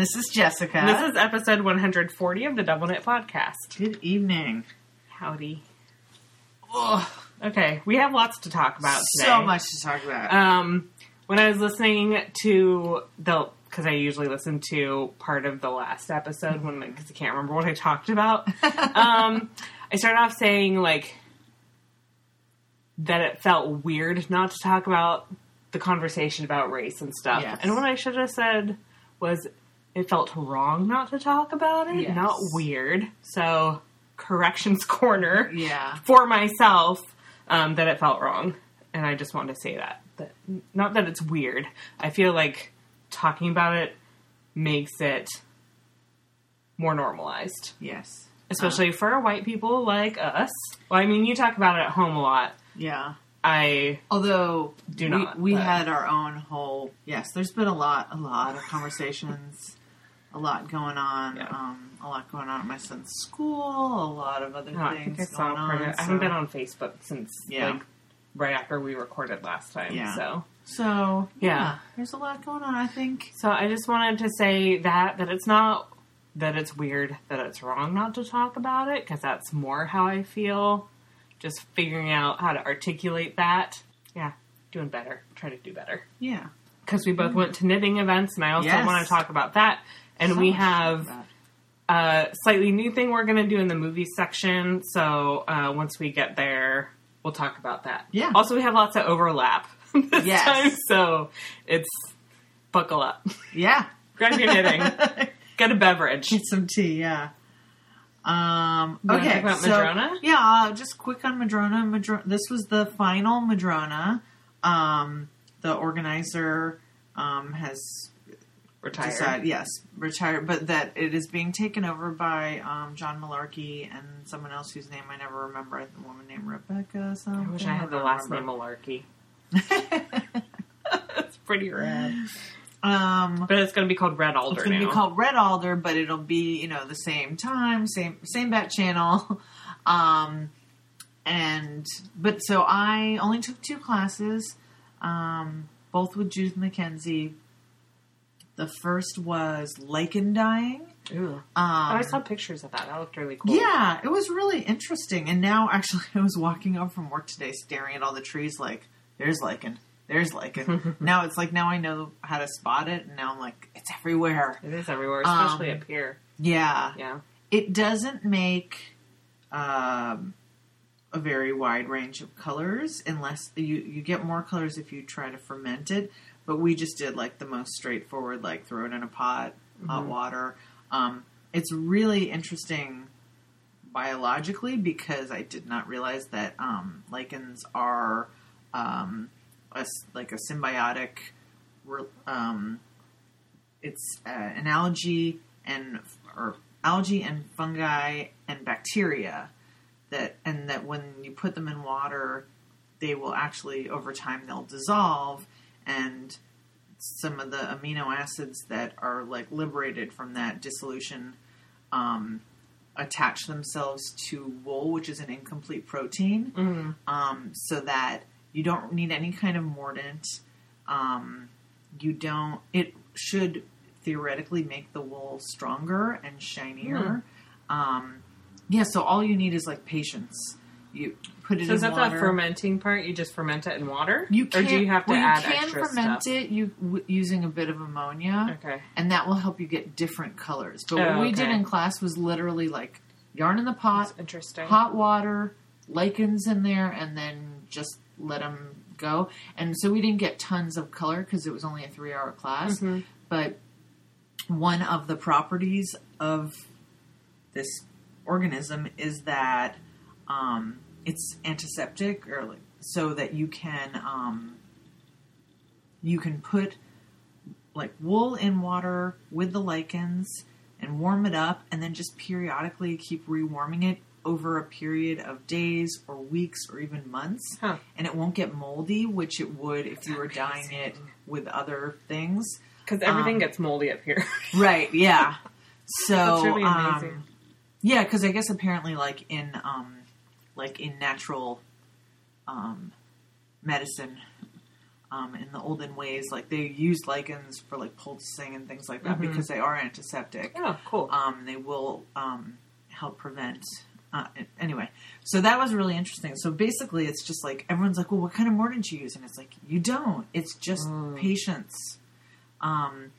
this is Jessica. And this is episode 140 of the Double Knit Podcast. Good evening. Howdy. Ugh. Okay, we have lots to talk about today. So much to talk about. Um, when I was listening to the, because I usually listen to part of the last episode when, because I can't remember what I talked about. um, I started off saying like that it felt weird not to talk about the conversation about race and stuff. Yes. And what I should have said was it felt wrong not to talk about it, Yes. not weird. So corrections corner yeah. for myself um, that it felt wrong, and I just wanted to say that. That not that it's weird. I feel like talking about it makes it more normalized, Yes. especially for white people like us. Well, I mean, you talk about it at home a lot. Yeah. I Although Do we, not, we but- had our own whole yes. There's been a lot, a lot of conversations, a lot going on, Yeah. um, a lot going on at my son's school, a lot of other I things think I saw. going on. of- I haven't been on Facebook since Yeah. like right after we recorded last time. Yeah. So So Yeah. yeah. there's a lot going on. I think. So I just wanted to say that that it's not that it's weird that it's wrong not to talk about it because that's more how I feel. Just figuring out how to articulate that. Yeah, doing better. Trying to do better Yeah. because we both went to knitting events, and I also Yes. want to talk about that. And So we much to talk have a slightly new thing we're going to do in the movie section. So uh, once we get there, we'll talk about that. Yeah. Also, we have lots of overlap this Yes. time, so it's buckle up, Yeah. grab your knitting. Get a beverage. Get some tea, yeah. Um, You okay, talk about so Madrona? yeah, uh, just quick on Madrona. Madrona. This was the final Madrona. Um, the organizer um, has Retired. decided, yes, retired, but that it is being taken over by um, John Malarkey and someone else whose name I never remember. A woman named Rebecca. Something. I wish I had the last name. Malarkey. It's pretty rad. um, But it's going to be called Red Alder It's going to be called Red Alder, but it'll be you know the same time, same same bat channel, um, and but so I only took two classes, um, both with Judith MacKenzie. The first was lichen dyeing. Ooh. Um, Oh, I saw pictures of that. That looked really cool. yeah, it was really interesting. And now, actually, I was walking home from work today, staring at all the trees, like there's lichen, there's lichen. now it's like now I know how to spot it, and now I'm like it's everywhere. It is everywhere, especially Um, up here. Yeah, Yeah. it doesn't make um, a very wide range of colors unless you you get more colors if you try to ferment it. But we just did like the most straightforward, like throw it in a pot, hot water. Um, it's really interesting biologically because I did not realize that um, lichens are um, a like a symbiotic. Um, it's uh, an algae and or algae and fungi and bacteria that and that when you put them in water they will actually over time they'll dissolve and some of the amino acids that are like liberated from that dissolution um, attach themselves to wool which is an incomplete protein Mm. um, so that you don't need any kind of mordant. Um, you don't. It should theoretically make the wool stronger and shinier. Um, yeah. So all you need is like patience. You put it So is that water. the fermenting part? You just ferment it in water? you or do you have to well, add you can extra ferment stuff? it you w- using a bit of ammonia, Okay. and that will help you get different colors. But Oh, what we did in class was literally like yarn in the pot, That's interesting. hot water, lichens in there, and then just let them go. And so we didn't get tons of color because it was only a three hour class. Mhm. But one of the properties of this organism is that um, it's antiseptic, or like, so that you can um, you can put like wool in water with the lichens and warm it up, and then just periodically keep rewarming it over a period of days or weeks or even months. Huh. And it won't get moldy, which it would if you were dyeing it with other things. Because everything Um, gets moldy up here. Right. Yeah. So That's really um, amazing. yeah, because I guess apparently, like in um, like in natural um, medicine, um, in the olden ways. Like they used lichens for like poulticing and things like that Mhm. because they are antiseptic. Oh, cool. Um, they will um, help prevent. Uh, anyway, so that was really interesting. So basically, it's just like everyone's like, "Well, what kind of mordant you use?" And it's like, "You don't. It's just Mm. patience." Um,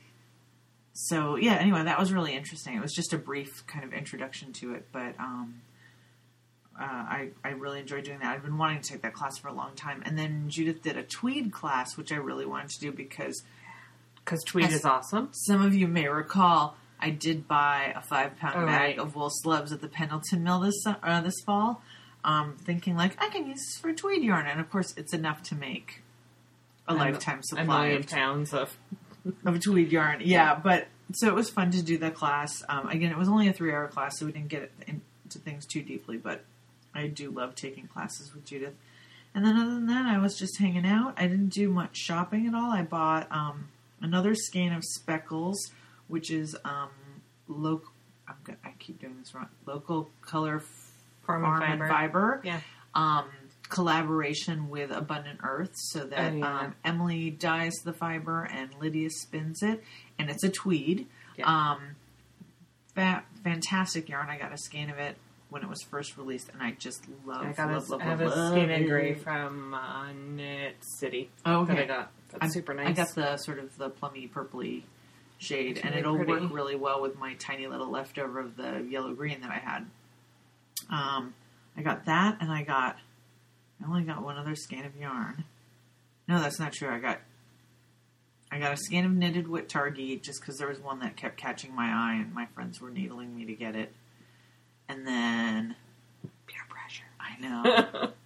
so yeah. Anyway, that was really interesting. It was just a brief kind of introduction to it, but um, uh, I I really enjoyed doing that. I've been wanting to take that class for a long time, and then Judith did a tweed class, which I really wanted to do because Because tweed as- is awesome. some of you may recall I did buy a five pound Oh, bag right. of wool slubs at the Pendleton Mill this uh, this fall, um, thinking like I can use this for tweed yarn, and of course it's enough to make a A- lifetime A supply million of, pounds of. of tweed yarn. Yeah, but so it was fun to do that class. Um, again, it was only a three hour class, so we didn't get into things too deeply, but I do love taking classes with Judith. And then other than that, I was just hanging out. I didn't do much shopping at all. I bought um, another skein of speckles, which is um, local. I keep doing this wrong. Local color Farm farm, and and fiber. fiber. Yeah. Um, collaboration with Abundant Earth, so that Oh, yeah. um, Emily dyes the fiber and Lydia spins it, and it's a tweed. Yeah. Um, fa- fantastic yarn. I got a skein of it when it was first released, and I just love, I got a, love, love, I have love, a skin and gray from uh, Knit City Oh, that I got. That's I'm- super nice. I got the sort of the plummy purpley shade, It's and really it'll pretty. work really well with my tiny little leftover of the yellow green that I had. Um, I got that, and I got. I only got one other skein of yarn. No, that's not true. I got. I got a skein of knitted Wit Targhee just because there was one that kept catching my eye, and my friends were needling me to get it. And then peer pressure. I know.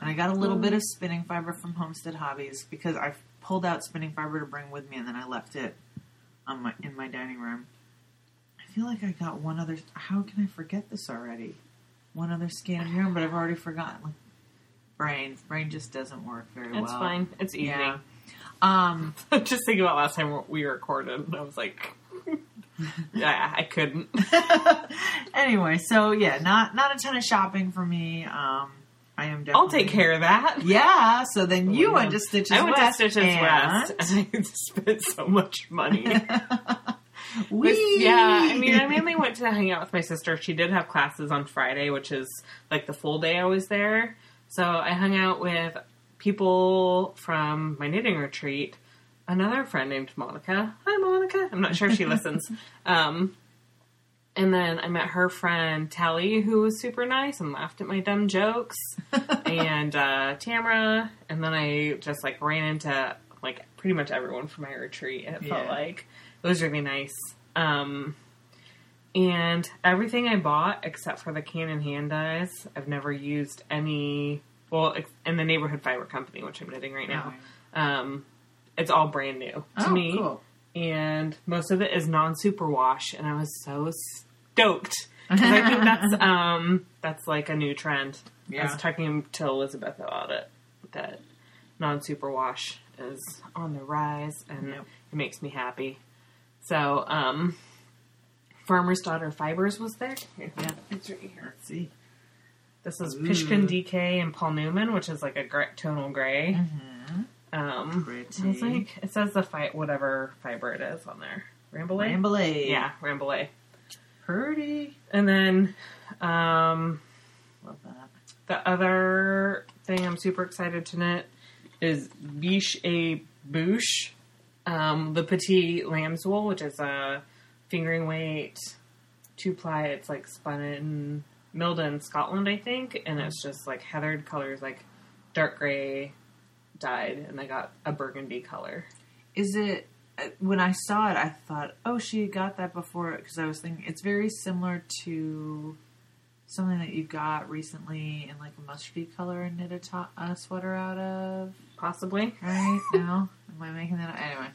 And I got a little bit of spinning fiber from Homestead Hobbies because I pulled out spinning fiber to bring with me, and then I left it on my in my dining room. I feel like I got one other. How can I forget this already? One other skein of yarn, but I've already forgotten. Like, brain, brain just doesn't work very It's well. It's fine. It's evening. Yeah. Um, Just thinking about last time we recorded, and I was like, yeah, I couldn't. anyway, so yeah, not not a ton of shopping for me. Um, I am definitely. I'll take care of that. Yeah. So then you Oh, went yeah. to Stitches I went West. to Stitches and- West, and I spent so much money. We yeah, I mean, I mainly went to hang out with my sister. She did have classes on Friday, which is like the full day I was there. So I hung out with people from my knitting retreat. Another friend named Monica. Hi, Monica. I'm not sure if she listens. Um, and then I met her friend Tally, who was super nice and laughed at my dumb jokes, and uh, Tamara. And then I just like ran into like pretty much everyone from my retreat. It felt Yeah. like it was really nice. Um, and everything I bought except for the Canon hand dyes, I've never used any. Well, in the neighborhood fiber company, which I'm knitting right now, um, it's all brand new to Oh, me cool. and most of it is non superwash, and I was so stoked because I think that's um that's like a new trend. I was talking to Elizabeth about it that non superwash is on the rise, and Yep. it makes me happy. So, um, Farmer's Daughter Fibers was there. Here, Yeah. it's right here. Let's see. This is Ooh. Pishkin DK and Paul Newman, which is like a tonal gray. Mm-hmm. Um, Pretty. it's like it says the fight whatever fiber it is on there. Rambouillet? Rambouillet. Yeah, Rambouillet. Pretty. And then um, Love that. the other thing I'm super excited to knit is Biche a Bouche, um, the Petit Lamb's Wool, which is a fingering weight two ply. It's like spun in milled in Scotland, I think, and it's just like heathered colors, like dark gray dyed, and I got a burgundy color. Is it? uh, When I saw it, I thought, "Oh, she got that before." Because I was thinking it's very similar to something that you got recently in like a mustardy color and knit a, to- a sweater out of. Possibly. Right? no, am I making that? up? Anyway,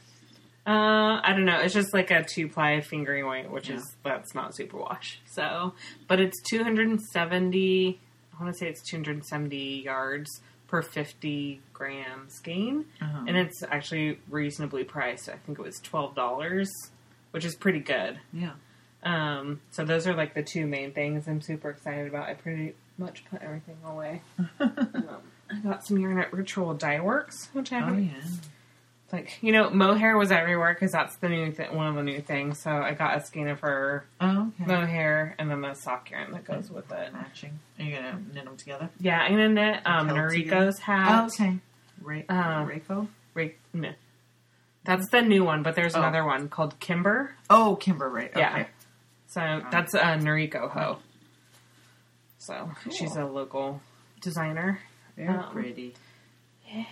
Uh, I don't know. It's just like a two ply fingering weight, which Yeah. is that's not super wash. So, but it's 270. I want to say it's 270 yards per 50 gram skein, uh-huh. and it's actually reasonably priced. I think it was twelve dollars, which is pretty good. yeah. Um, so those are like the two main things I'm super excited about. I pretty much put everything away. um, I got some at Ritual Dye Works, which I Oh haven't yeah. Like you know mohair was everywhere because that's the new th- one of the new things. So I got a skein of her Oh okay. mohair and then the sock yarn that goes with it. Matching. Are you gonna knit them together? Yeah, I'm gonna knit um, Noriko's hat. okay. Ra- Uh, Rako? Ra- no. That's the new one, but there's Oh. another one called Kimber. Oh, Kimber, right? Okay. Yeah. So that's a Noriko Ho. So Cool. she's a local designer. Very Um, pretty. Yeah.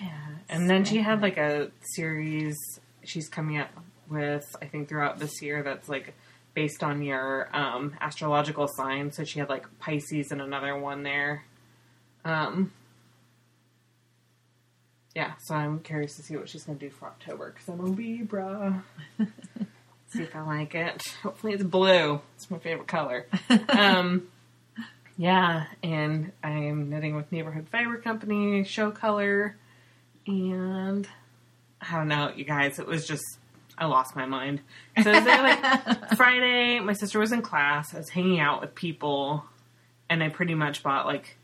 And then she had like a series she's coming up with, I think, throughout this year that's like based on your um, astrological sign. So she had like Pisces and another one there. Um, yeah, so I'm curious to see what she's going to do for October because I'm a Libra. see if I like it. Hopefully it's blue. It's my favorite color. Um, yeah, and I'm knitting with Neighborhood Fiber Company, Show Color, and I don't know, you guys. It was just I lost my mind. So it was like Friday. My sister was in class. I was hanging out with people, and I pretty much bought like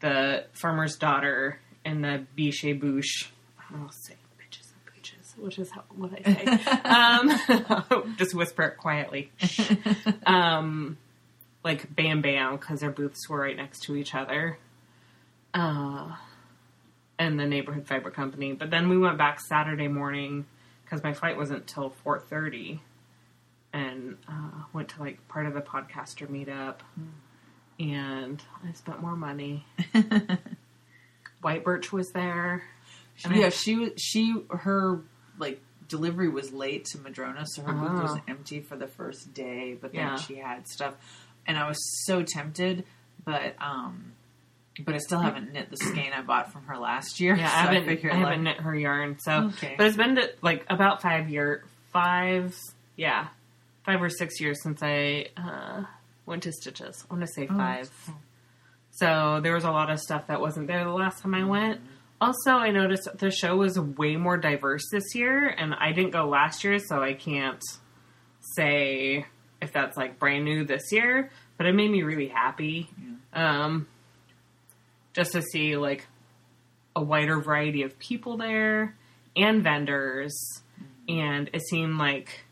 the Farmer's Daughter and the biche Bouche. I'll say bitches and booches, which is how, what I say. um, just whisper it quietly. Um, like Bam Bam because their booths were right next to each other. Uh, and the neighborhood fiber company. But then we went back Saturday morning because my flight wasn't till four thirty, and uh, went to like part of the podcaster meetup, and I spent more money. White Birch was there. And yeah, I- she was she her like delivery was late to Madrona, so her booth was Oh. empty for the first day. But then Yeah. she had stuff, and I was so tempted, but um, but I still haven't knit the skein I bought from her last year. Yeah, so I haven't. figured, I haven't like, knit her yarn, so Okay. but it's been like about five year, five, yeah, five or six years since I uh, went to Stitches. I want to say Oh, five. cool. So there was a lot of stuff that wasn't there the last time I went. Also, I noticed that the show was way more diverse this year, and I didn't go last year, so I can't say if that's like brand new this year. But it made me really happy, um, just to see like a wider variety of people there and vendors, and it seemed like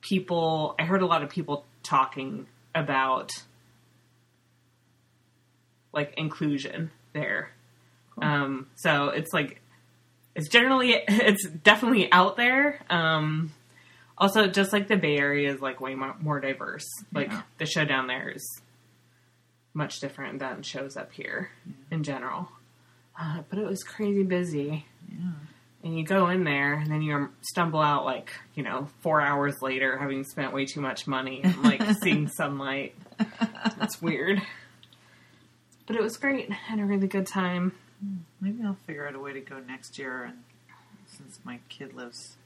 people. I heard a lot of people talking about like inclusion there. Um, so it's like it's generally it's definitely out there. Um, also, just like the Bay Area is like way more, more diverse. Like Yeah. the show down there is much different than shows up here in general. Uh, but it was crazy busy. Yeah. And you go in there, and then you stumble out like you know four hours later, having spent way too much money and like seeing sunlight. That's weird, but it was great. I had a really good time. Maybe I'll figure out a way to go next year, and since my kid lives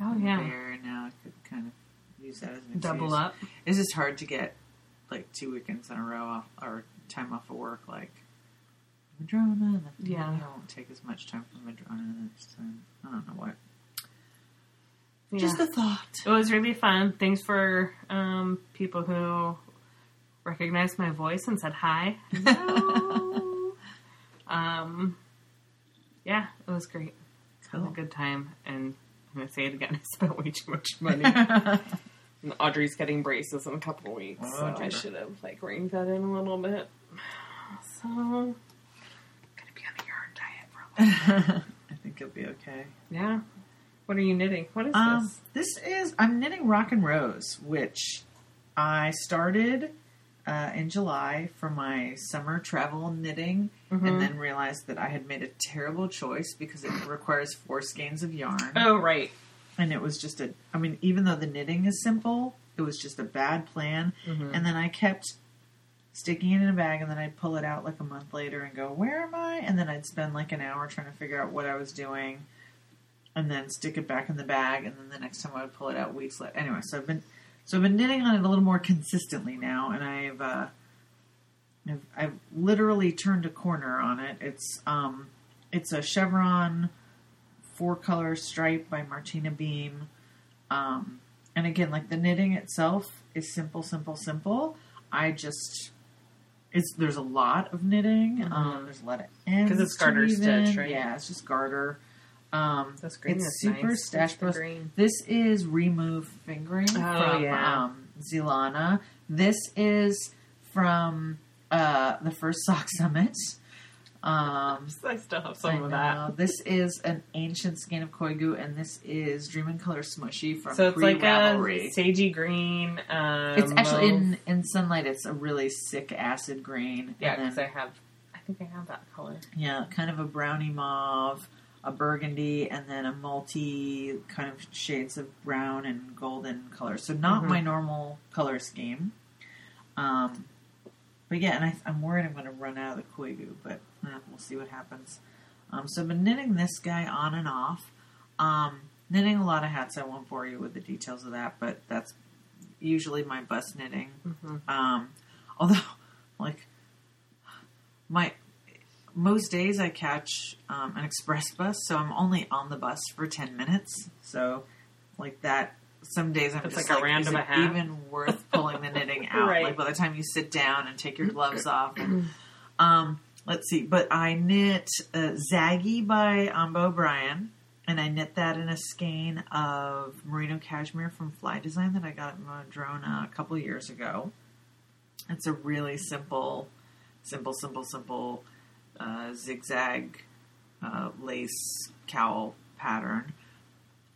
Oh yeah, Area now, I could kind of use that as an double excuse. up. It's just hard to get like two weekends in a row off or time off of work, like Madrona. And then Yeah. I won't take as much time from Madrona next time. I don't know what. Yeah. Just a thought. it was really fun. Thanks for um, people who recognized my voice and said hi. Hello. um, yeah, it was great. It was a good time, and I'm gonna say it again. I spent way too much money. and Audrey's getting braces in a couple of weeks, Oh, so I should have like reined that in a little bit. So, I'm gonna be on a yarn diet for a little. I think it'll be okay. Yeah. What are you knitting? What is Um, this? this is I'm knitting Rock and Rose, which I started uh, in July for my summer travel knitting, Mhm. and then realized that I had made a terrible choice because it requires four skeins of yarn, Oh, right. And it was just a. I mean, even though the knitting is simple, it was just a bad plan. Mhm. And then I kept sticking it in a bag, and then I'd pull it out like a month later and go, "Where am I?" And then I'd spend like an hour trying to figure out what I was doing, and then stick it back in the bag, and then the next time I would pull it out weeks later. Anyway, so I've been so I've been knitting on it a little more consistently now, and I've uh, I've, I've literally turned a corner on it. It's um, it's a chevron four color stripe by Martina Behm. Um, and again, like the knitting itself is simple, simple, simple. I just it's there's a lot of knitting. Um, there's a lot of ends 'Cause it's garter stitch, right? Yeah, it's just garter. Um, This green it's super nice. stash It's the bros. green. This is remove fingering Oh, from yeah. um, Zilana. This is from uh, the first sock summit. Um, I still have some of that. This is an ancient skin of Koigu, and this is Dream in Color Smooshy from So it's like pre-Ravelry. a sagey green. Um, It's actually in in sunlight. It's a really sick acid green. yeah, because I have. I think I have that color. yeah, kind of a brownie mauve, a burgundy, and then a multi kind of shades of brown and golden color. So not Mhm. my normal color scheme. Um, but yeah, and I, I'm worried I'm going to run out of the Koigu, but eh, we'll see what happens. Um, so I've been knitting this guy on and off. Um, knitting a lot of hats. I won't bore you with the details of that, but that's usually my bus knitting. hmm Um, although, like, my most days I catch um, an express bus, so I'm only on the bus for ten minutes. So, like that, some days I'm It's just like a like, round is it even worth pulling the knitting out? Right. Like by the time you sit down and take your gloves off. um, let's see, but I knit uh, Zaggy by Ambah O'Brien. And I knit that in a skein of merino cashmere from Fly Design that I got at Madrona a couple years ago. It's a really simple, simple, simple, simple uh, zigzag uh, lace cowl pattern.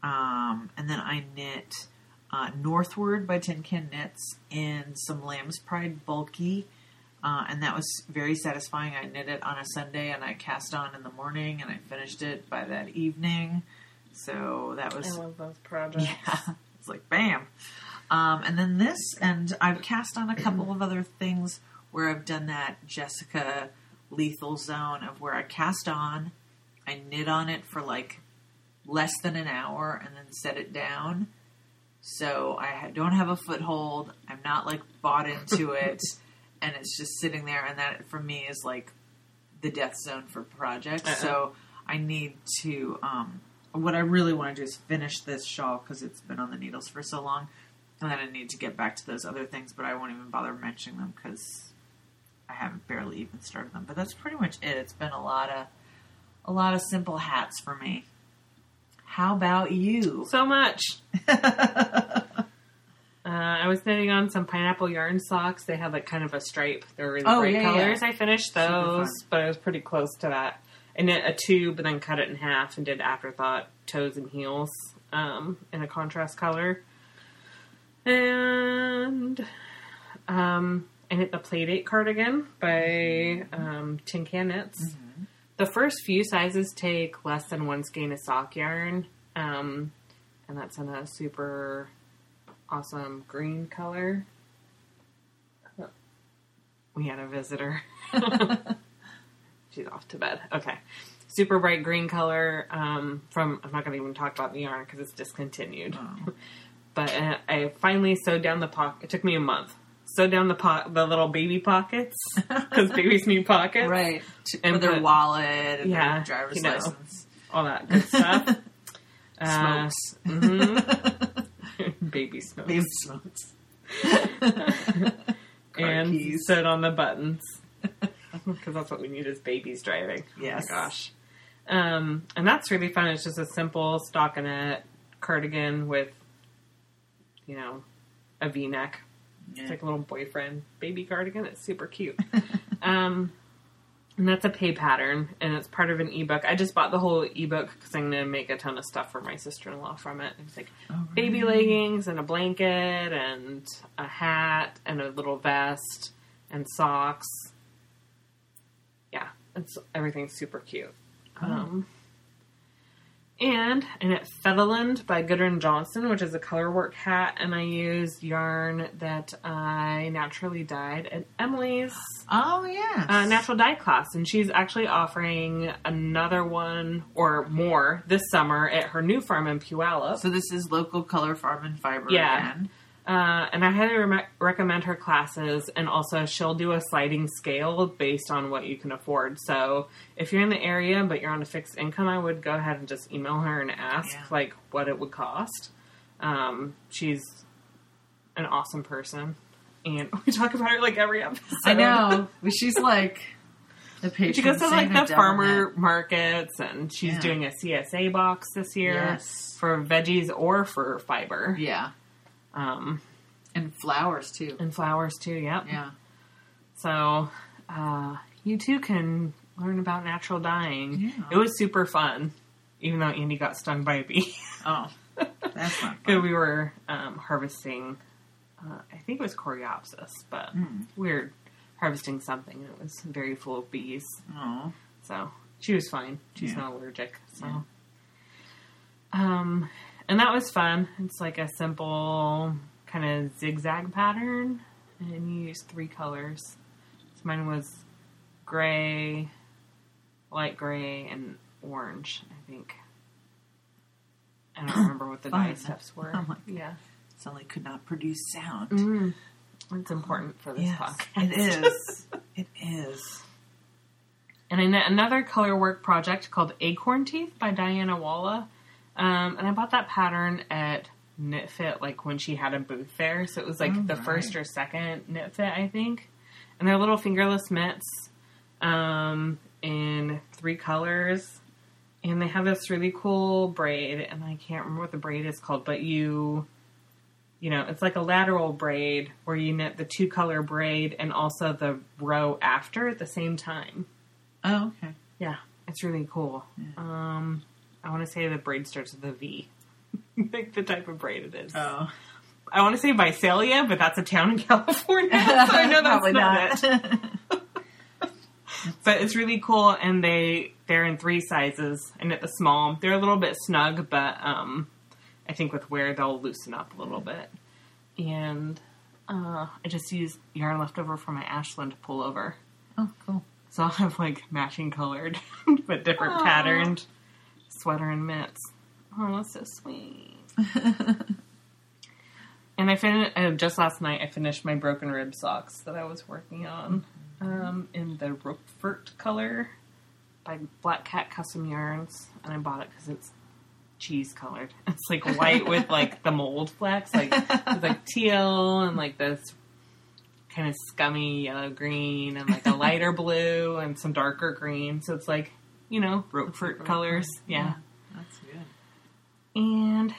Um, and then I knit uh, Northward by Tin Can Knits in some Lamb's Pride bulky. Uh, and that was very satisfying. I knit it on a Sunday and I cast on in the morning and I finished it by that evening. So that was I love those projects. yeah, it's like bam. Um, and then this, and I've cast on a couple of other things where I've done that Jessica lethal zone of where I cast on, I knit on it for like less than an hour, and then set it down. So I don't have a foothold. I'm not like bought into it, and it's just sitting there. And that for me is like the death zone for projects. Uh-uh. So I need to. Um, what I really want to do is finish this shawl because it's been on the needles for so long, and then I need to get back to those other things. But I won't even bother mentioning them because I haven't barely even started them. But that's pretty much it. It's been a lot of a lot of simple hats for me. How about you? So much. Uh, I was knitting on some pineapple yarn socks. They had like kind of a stripe. They were really Oh, bright yeah, yeah. colors. I finished those, but I was pretty close to that. I knit a tube and then cut it in half and did afterthought toes and heels um, in a contrast color. And um, I knit the Playdate cardigan by um, Tin Can Knits. The first few sizes take less than one skein of sock yarn, um, and that's in a super awesome green color. We had a visitor. She's off to bed. Okay. Super bright green color um, from, I'm not going to even talk about the yarn because it's discontinued. Oh. But uh, I finally sewed down the pocket. It took me a month. Sewed down the po- the little baby pockets because babies need pockets. right. And With their wallet and Yeah, their driver's you know. license. All that good stuff. Uh, Smokes. mhm. Baby smokes. Baby smokes. And keys. sewed on the buttons because that's what we need is babies driving. Yes. Oh gosh. Um, and that's really fun. It's just a simple stockinette cardigan with, you know, a V-neck. It's like a little boyfriend baby cardigan. It's super cute. um, and that's a pay pattern, and it's part of an ebook. I just bought the whole ebook because I'm going to make a ton of stuff for my sister in law from it. It's like Oh, baby leggings and a blanket and a hat and a little vest and socks. Yeah, it's everything's super cute. Oh. Um, and and at Featherland by Goodwin Johnson, which is a color work hat, and I used yarn that I naturally dyed at Emily's Oh yes. uh, natural dye class, and she's actually offering another one or more this summer at her new farm in Puyallup. So this is local color farm and fiber Yeah. again. Uh, and I highly re- recommend her classes, and also she'll do a sliding scale based on what you can afford. So if you're in the area but you're on a fixed income, I would go ahead and just email her and ask Yeah. like what it would cost. Um, she's an awesome person, and we talk about her like every episode. I know. But she's like the patron She goes to like the farmer devilment. markets, and she's Yeah. doing a CSA box this year Yes. for veggies or for fiber, Yeah. Um, And flowers too. and flowers too. Yep. Yeah. So uh, you too can learn about natural dyeing. Yeah. It was super fun, even though Andy got stung by a bee. Oh. That's not fun. we were um, harvesting, uh, I think it was Coreopsis, but Mm. we were harvesting something and it was very full of bees. Oh. So she was fine. She's Yeah. not allergic. So, Yeah. um, and that was fun. It's like a simple kind of zigzag pattern, and you use three colors. So mine was gray, light gray, and orange. I think. I don't remember what the dye steps were. Oh my yeah, Suddenly could not produce sound. mm. it's important for this Yes, podcast. it is. it is. And another color work project called Acorn Teeth by Dianna Walla. Um, and I bought that pattern at Knit Fit, like when she had a booth there. So it was like the right. first or second Knit Fit, I think. And they're little fingerless mitts um, in three colors. And they have this really cool braid, and I can't remember what the braid is called, but you, you know, it's like a lateral braid where you knit the two color braid and also the row after at the same time. Oh, okay. Yeah, it's really cool. Um, I want to say the braid starts with a V. like the type of braid it is. Oh. I want to say Visalia, but that's a town in California, so I know that's not, not. it. But it's really cool, and they they're in three sizes, and at the small, they're a little bit snug, but um, I think with wear they'll loosen up a little bit. And uh, I just used yarn left over from my Ashland pullover. oh, cool. So I'll have like matching colored but different Aw. patterned sweater and mitts. Oh, that's so sweet. and I finished uh, just last night. I finished my broken rib socks that I was working on um, in the Roquefort color by Black Cat Custom Yarns, and I bought it because it's cheese colored. It's like white with like the mold flecks, like like teal and like this kind of scummy yellow green and like a lighter blue and some darker green. So it's like, you know, Roquefort colors. Yeah. That's good. And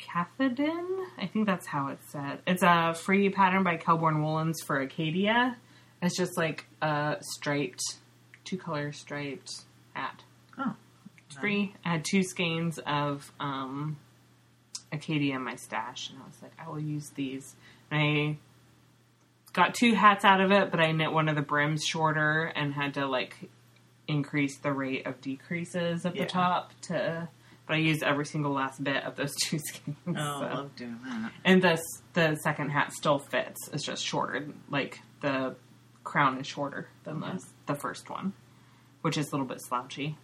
Cathodin, I think that's how it's said. It's a free pattern by Kelbourne Woolens for Acadia. It's just like a striped, two color striped hat. Oh. It's free. I had two skeins of um, Acadia in my stash, and I was like, I will use these. And I got two hats out of it, but I knit one of the brims shorter and had to like increase the rate of decreases at Yeah. the top to. But I used every single last bit of those two skeins. Oh, so. I love doing that. And this the second hat still fits. It's just shorter. Like the crown is shorter than the the first one, which is a little bit slouchy.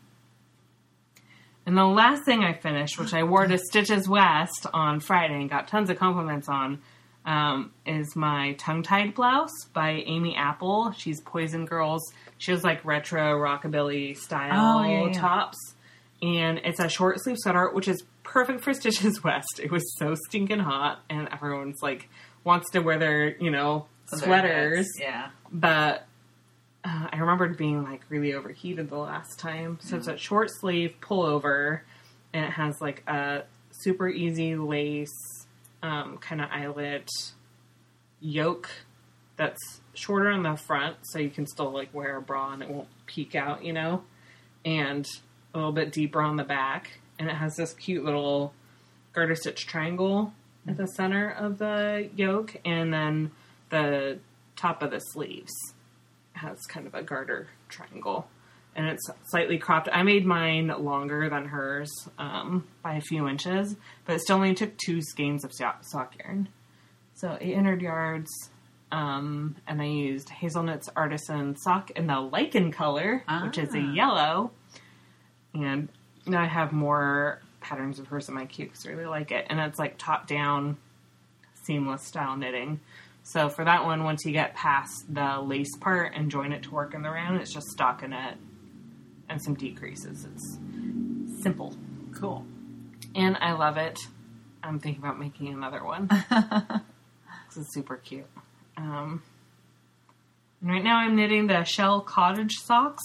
And the last thing I finished, which I wore to Stitches West on Friday and got tons of compliments on, um, is my tongue tied blouse by Amy Apple. She's Poison Girls. She has like retro rockabilly style Oh, yeah, yeah. tops. And it's a short sleeve sweater, which is perfect for Stitches West. It was so stinking hot, and everyone's like wants to wear their, you know, sweaters. Yeah. But uh, I remembered being like really overheated the last time. So it's a short sleeve pullover, and it has like a super easy lace um, kind of eyelet yoke that's shorter on the front, so you can still like wear a bra and it won't peek out, you know, and a little bit deeper on the back, and it has this cute little garter stitch triangle at the center of the yoke, and then the top of the sleeves has kind of a garter triangle. And it's slightly cropped. I made mine longer than hers um, by a few inches, but it still only took two skeins of sock, yarn. So 800 yards, um, and I used Hazel Knits Artisan sock in the lichen color, which is a Ah. yellow. And now I have more patterns of hers in my queue because I really like it. And it's like top down, seamless style knitting. So for that one, once you get past the lace part and join it to work in the round, it's just stockinette and some decreases. It's simple. Cool. And I love it. I'm thinking about making another one. 'Cause it's super cute. Um, and right now I'm knitting the Shell Cottage socks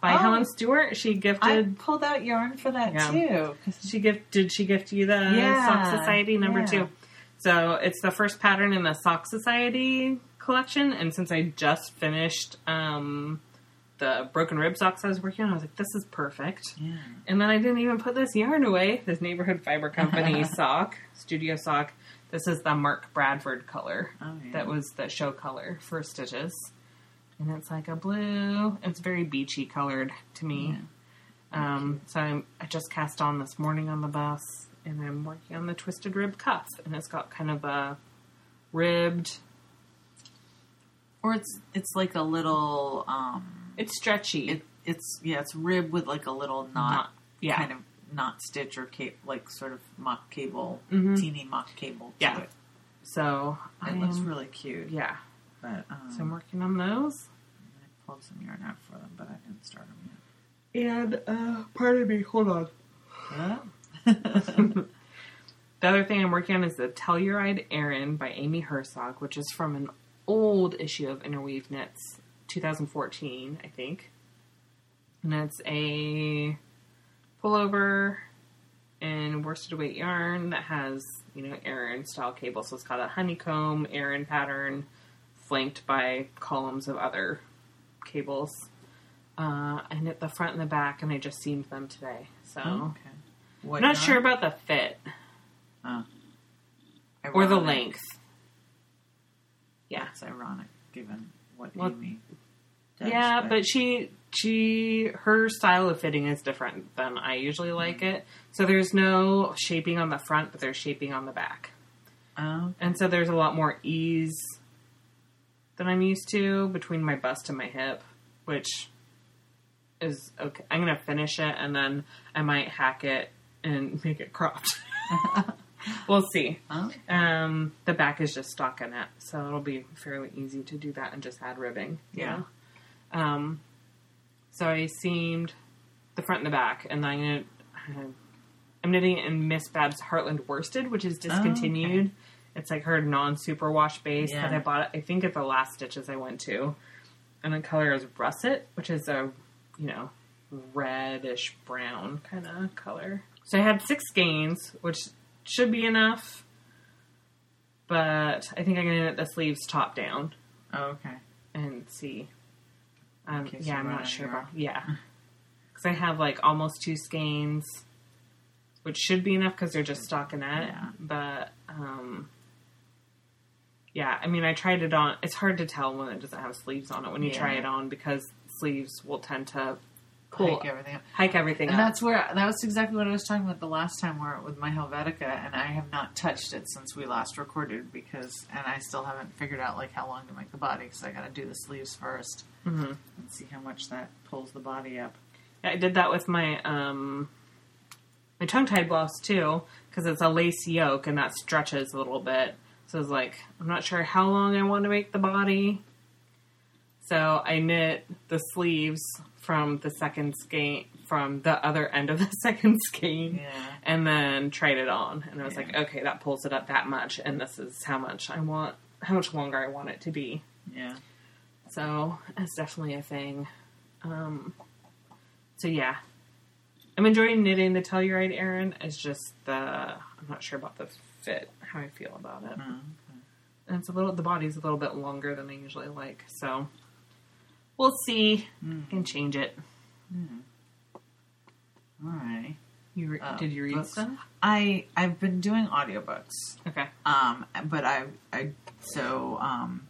by Oh. Helen Stewart. She I gifted. pulled out yarn for that Yeah. too. She gift did she gift you the Yeah, Sock Society number yeah. two? So it's the first pattern in the Sock Society collection, and since I just finished um, the broken rib socks I was working on, I was like, "This is perfect." Yeah. And then I didn't even put this yarn away. This Neighborhood Fiber Company sock, Studio sock. This is the Mark Bradford color. Oh, yeah. That was the show color for stitches, and it's like a blue. It's very beachy colored to me. Um, so I'm, I just cast on this morning on the bus, and I'm working on the twisted rib cuff, and it's got kind of a ribbed. Or it's it's like a little um It's stretchy. it it's yeah, it's rib with like a little knot Knot, yeah. kind of knot stitch or ca- like sort of mock cable, Mhm. teeny mock cable to Yeah. it. so It I looks really cute. yeah. But um, So I'm working on those. I pulled some yarn out for them, but I didn't start them yet. And uh, pardon me, hold on. Huh? The other thing I'm working on is the Telluride Aran by Amy Herzog, which is from an old issue of Interweave Knits, 2014, I think. And it's a pullover in worsted weight yarn that has, you know, Aran style cable. So it's got a honeycomb Aran pattern flanked by columns of other cables. Uh, I knit the front and the back, and I just seamed them today. So okay. What I'm not yarn? sure about the fit Oh. or the length. Yeah, It's ironic given what Well, Amy. Yeah, but she she her style of fitting is different than I usually like it. So there's no shaping on the front, but there's shaping on the back, Oh, and so there's a lot more ease than I'm used to between my bust and my hip, which is okay. I'm gonna finish it, and then I might hack it and make it cropped. we'll see. oh, Um, the back is just stockinette, so it'll be fairly easy to do that and just add ribbing. Yeah. know? Um, so I seamed the front and the back, and then I'm gonna, I'm knitting in Miss Babs Heartland Worsted, which is discontinued. It's like her non-super wash base that I bought. I think at the last stitches I went to, and the color is russet, which is a you know reddish brown kind of color. So I had six skeins, which should be enough, but I think I'm gonna knit the sleeves top down oh, okay. and see. Um, yeah, I'm not sure about yeah, because I have like almost two skeins, which should be enough because they're just stockinette. Yeah. But um, yeah, I mean, I tried it on. It's hard to tell when it doesn't have sleeves on it when you try it on because sleeves will tend to pull Hike everything up. hike everything And up. that's where that was exactly what I was talking about the last time where with my Helvetica, and I have not touched it since we last recorded because, and I still haven't figured out like how long to make the body because I got to do the sleeves 1st Mhm. and see how much that pulls the body up. I did that with my um my tongue tied blouse too because it's a lace yoke and that stretches a little bit. So it's like I'm not sure how long I want to make the body. So I knit the sleeves from the second skein from the other end of the second skein Yeah. and then tried it on and I was Yeah. like okay that pulls it up that much and this is how much I want how much longer I want it to be. Yeah. So it's definitely a thing. Um, so yeah, I'm enjoying knitting the Telluride Aran. It's just the I'm not sure about the fit, how I feel about it. Oh, And it's a little the body's a little bit longer than I usually like. So we'll see. Mm. Can change it. All right. You re- Oh, did you read books. stuff? I I've been doing audiobooks. Okay. Um, but I, I, so, um,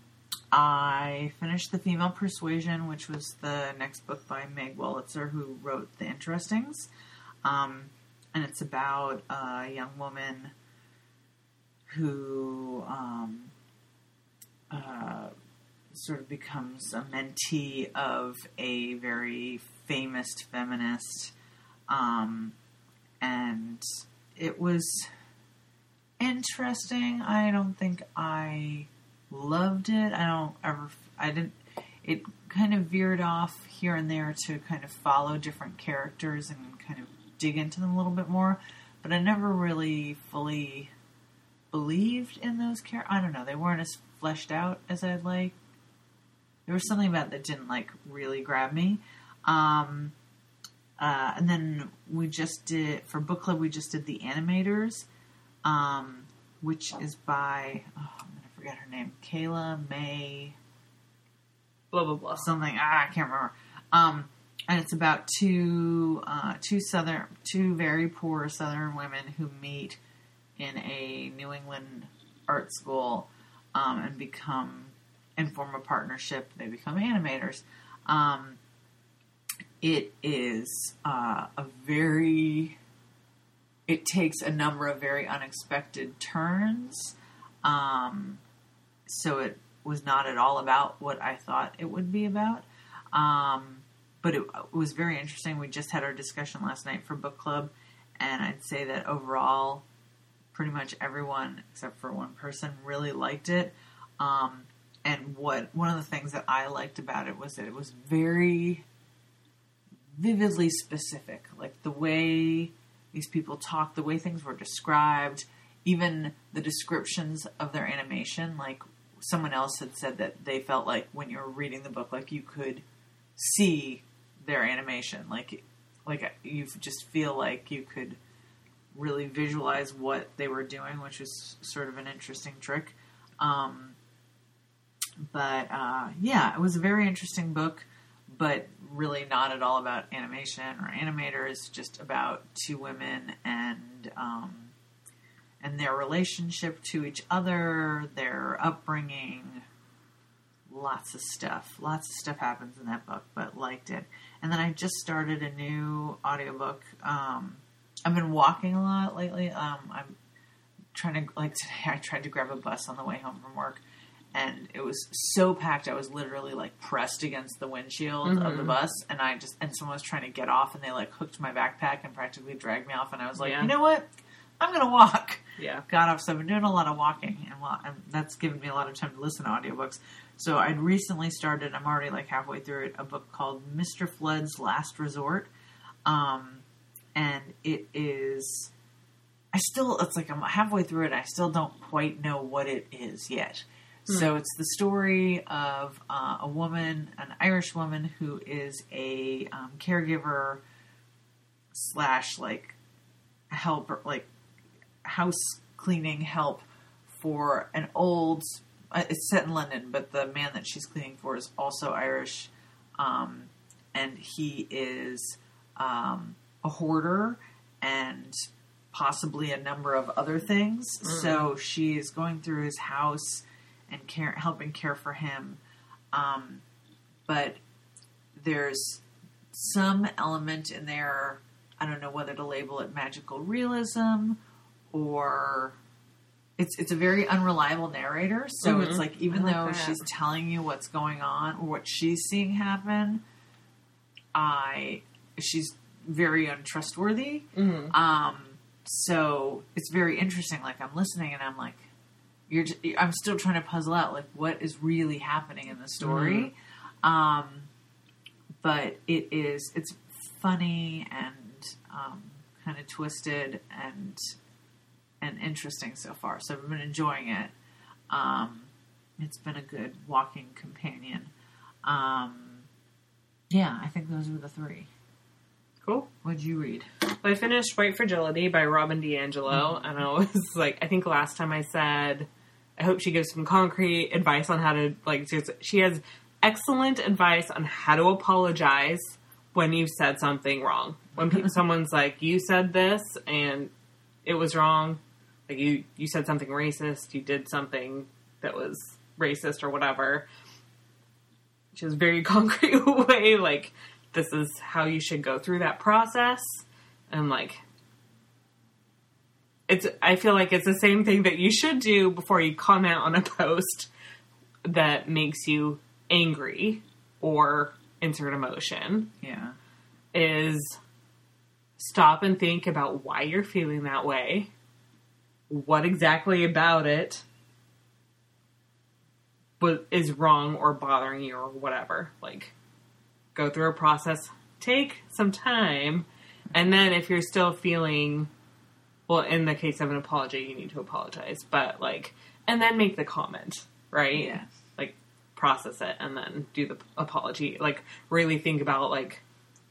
I finished The Female Persuasion, which was the next book by Meg Wolitzer, who wrote The Interestings. Um, and it's about a young woman who, um, uh, sort of becomes a mentee of a very famous feminist. Um, and it was interesting. I don't think I loved it. I don't ever. I didn't. It kind of veered off here and there to kind of follow different characters and kind of dig into them a little bit more. But I never really fully believed in those characters. I don't know. They weren't as fleshed out as I'd like. There was something about that didn't like really grab me. Um, uh, and then we just did for book club. We just did the animators, um, which is by oh, I'm gonna forget her name, Kayla May Blah blah blah. something. Ah, I can't remember. Um, and it's about two uh, two southern two very poor southern women who meet in a New England art school um, and become and form a partnership. They become animators. Um, it is uh, a very it takes a number of very unexpected turns. Um, so it was not at all about what I thought it would be about. Um, but it, it was very interesting. We just had our discussion last night for book club, and I'd say that overall, pretty much everyone except for one person really liked it. Um, and what one of the things that I liked about it was that it was very vividly specific, like the way these people talk, the way things were described, even the descriptions of their animation. Like someone else had said that they felt like when you were reading the book, like you could see their animation, like like you just feel like you could really visualize what they were doing, which is sort of an interesting trick. Um, but uh, yeah, it was a very interesting book, but really not at all about animation or animators, just about two women and um, and their relationship to each other, their upbringing, lots of stuff. Lots of stuff happens in that book, but liked it. And then I just started a new audiobook. Um, I've been walking a lot lately. Um, I'm trying to like today. I tried to grab a bus on the way home from work, and it was so packed. I was literally like pressed against the windshield of the Mhm. bus, and I just and someone was trying to get off, and they like hooked my backpack and practically dragged me off. And I was like, Yeah. you know what? I'm gonna walk Yeah. got off. So I've been doing a lot of walking, and, well, and that's given me a lot of time to listen to audiobooks. So I'd recently started. I'm already like halfway through it. A book called Mr. Flood's Last Resort, um, and it is. I still. It's like I'm halfway through it. I still don't quite know what it is yet. So it's the story of uh, a woman, an Irish woman, who is a um, caregiver slash like helper, like house cleaning help for an old. uh, It's set in London, but the man that she's cleaning for is also Irish, um, and he is um, a hoarder and possibly a number of other things. So she is going through his house and care, helping care for him, um, but there's some element in there. I don't know whether to label it magical realism or it's it's a very unreliable narrator. So Mhm. it's like even like though that. she's telling you what's going on or what she's seeing happen, I she's very untrustworthy. Mhm. Um, so it's very interesting. Like I'm listening and I'm like, you're. Just, I'm still trying to puzzle out like what is really happening in the story. Um, but it is. It's funny and um, kind of twisted and and interesting so far. So I've been enjoying it. Um, it's been a good walking companion. Um, yeah, I think those were the three. Cool. What'd you read? I finished White Fragility by Robin DiAngelo, and I was like, I think last time I said, I hope she gives some concrete advice on how to like. She has, excellent advice on how to apologize when you said something wrong. When people, someone's like, you said this and it was wrong, like you you said something racist, you did something that was racist or whatever. She has a very concrete way, like this is how you should go through that process and like it's i feel like it's the same thing that you should do before you comment on a post that makes you angry or insert emotion Yeah. is stop and think about why you're feeling that way what exactly about it is wrong or bothering you or whatever like go through a process take some time and then if you're still feeling well in the case of an apology you need to apologize but like and then make the comment right? Yeah. Like process it and then do the apology. Like really think about like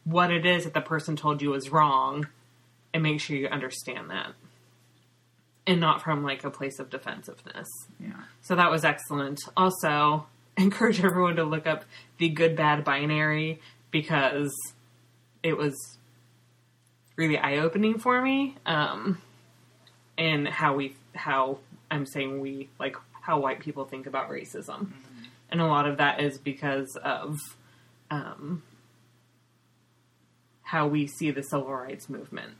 what it is that the person told you was wrong and make sure you understand that. And not from like a place of defensiveness. Yeah. So that was excellent. Also, encourage everyone to look up the good bad binary because it was really eye opening for me. Um, and how we, how I'm saying we, like how white people think about racism. And a lot of that is because of um, how we see the civil rights movement.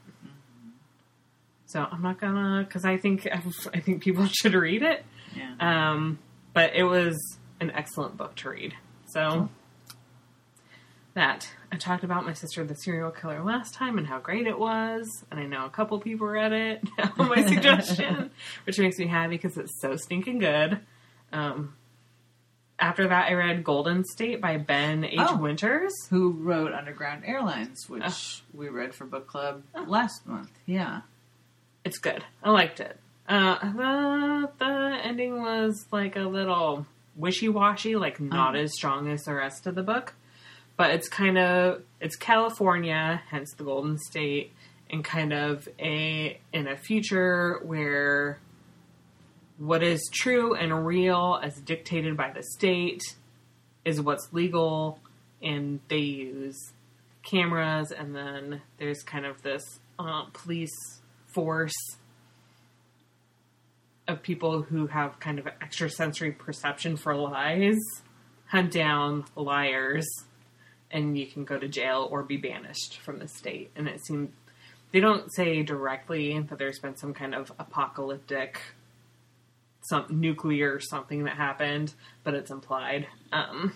So I'm not gonna, because I think I think people should read it. Yeah. Um, but it was an excellent book to read. So that I talked about my sister the serial killer last time and how great it was, and I know a couple people read it on my suggestion, which makes me happy because it's so stinking good. Um, after that, I read Golden State by Ben H. Oh. Winters. Who wrote Underground Airlines, which Oh. we read for book club last month. Yeah. It's good. I liked it. Uh, the the ending was like a little wishy washy, like not Oh. as strong as the rest of the book. But it's kind of it's California, hence the Golden State, and kind of a in a future where what is true and real as dictated by the state is what's legal and they use cameras and then there's kind of this uh, police force of people who have kind of extrasensory perception for lies hunt down liars and you can go to jail or be banished from the state and it seems they don't say directly that there's been some kind of apocalyptic some nuclear something that happened but it's implied um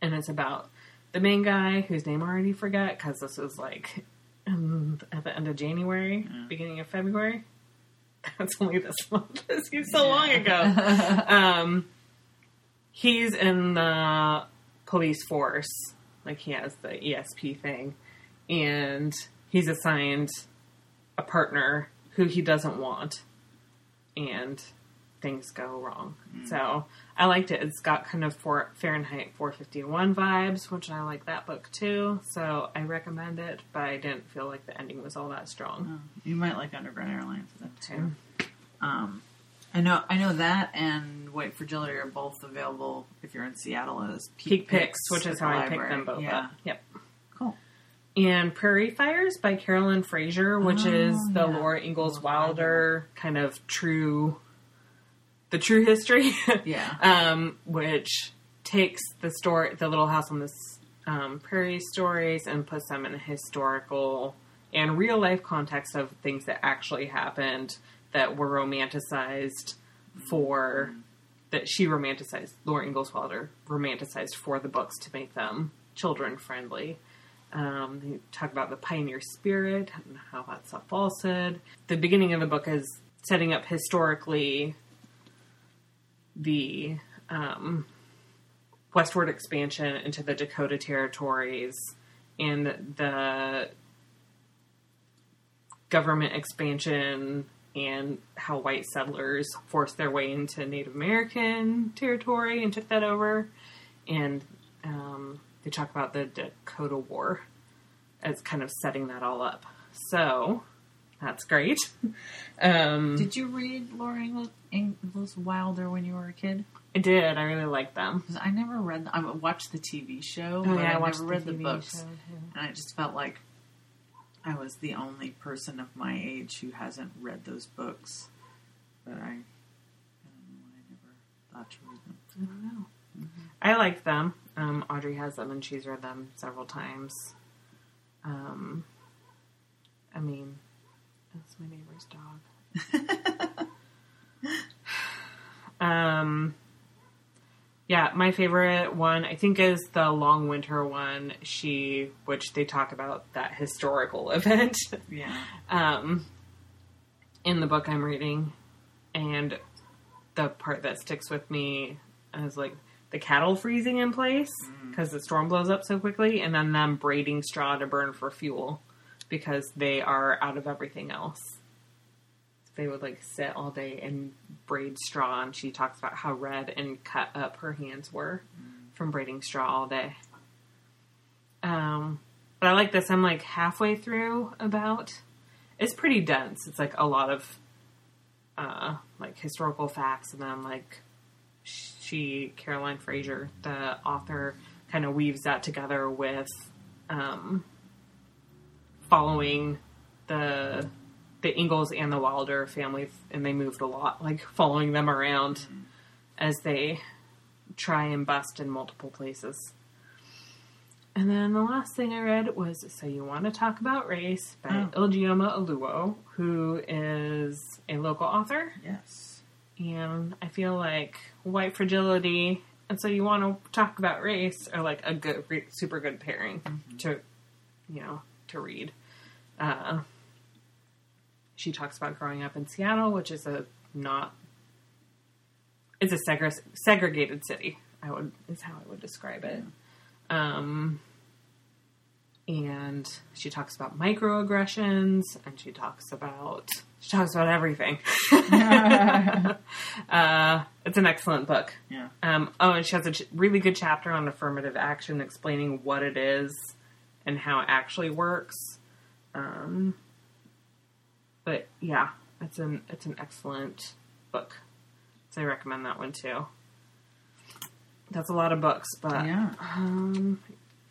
and it's about the main guy whose name I already forget because this was like um, at the end of January, beginning of February. That's only this month. This seems so long ago. um, he's in the police force, like he has the ESP thing, and he's assigned a partner who he doesn't want, and things go wrong. So I liked it. It's got kind of for Fahrenheit 451 vibes, which I like that book too. So I recommend it, but I didn't feel like the ending was all that strong. You might like Underground Airlines then too. Um, I know, I know that and White Fragility are both available if you're in Seattle as Peak Picks, which is how I picked them both Yeah, up. Yep. cool. And Prairie Fires by Carolyn Fraser, which Oh, is the yeah. Laura Ingalls Ingalls Wilder kind of true, the true history. Yeah. um, which takes the story, the Little House on the um, Prairie stories, and puts them in a historical and real life context of things that actually happened that were romanticized for that she romanticized. Laura Ingalls Wilder romanticized for the books to make them children friendly. Um, they talk about the pioneer spirit and how that's a falsehood. The beginning of the book is setting up historically the um, westward expansion into the Dakota territories and the government expansion and how white settlers forced their way into Native American territory and took that over. And um, they talk about the Dakota War as kind of setting that all up. So that's great. Um, Did you read Laura Ingalls, Wilder when you were a kid? I did. I really liked them. I never read. I watched the TV show, Oh but yeah, I never read the, books, show, and I just felt like I was the only person of my age who hasn't read those books. But I, I don't know. Why I never thought to read them. I don't know. I like them. Um, Audrey has them, and she's read them several times. Um, I mean, that's my neighbor's dog. um, yeah, my favorite one I think is the Long Winter one. She, which they talk about that historical event. Yeah. um, in the book I'm reading, and the part that sticks with me is like the cattle freezing in place because the storm blows up so quickly, and then them braiding straw to burn for fuel because they are out of everything else. They would like sit all day and braid straw, and she talks about how red and cut up her hands were from braiding straw all day. Um, but I like this. I'm like halfway through about. It's pretty dense. It's like a lot of uh, like historical facts, and then like she Caroline Fraser, the author, kind of weaves that together with um, following the the Ingalls and the Wilder family, and they moved a lot, like following them around as they try and bust in multiple places. And then the last thing I read was So You Want to Talk About Race by Oh. Ijeoma Oluo, who is a local author. Yes. And I feel like White Fragility and So You Want to Talk About Race are like a good, re- super good pairing to, you know, to read. Uh, she talks about growing up in Seattle, which is a not, it's a segre- segregated city. I would is how I would describe it. Um, and she talks about microaggressions, and she talks about she talks about everything. uh, it's an excellent book. Yeah. Um, oh, and she has a ch- really good chapter on affirmative action, explaining what it is and how it actually works. Um, but yeah, it's an it's an excellent book, so I recommend that one too. That's a lot of books, but Yeah. um,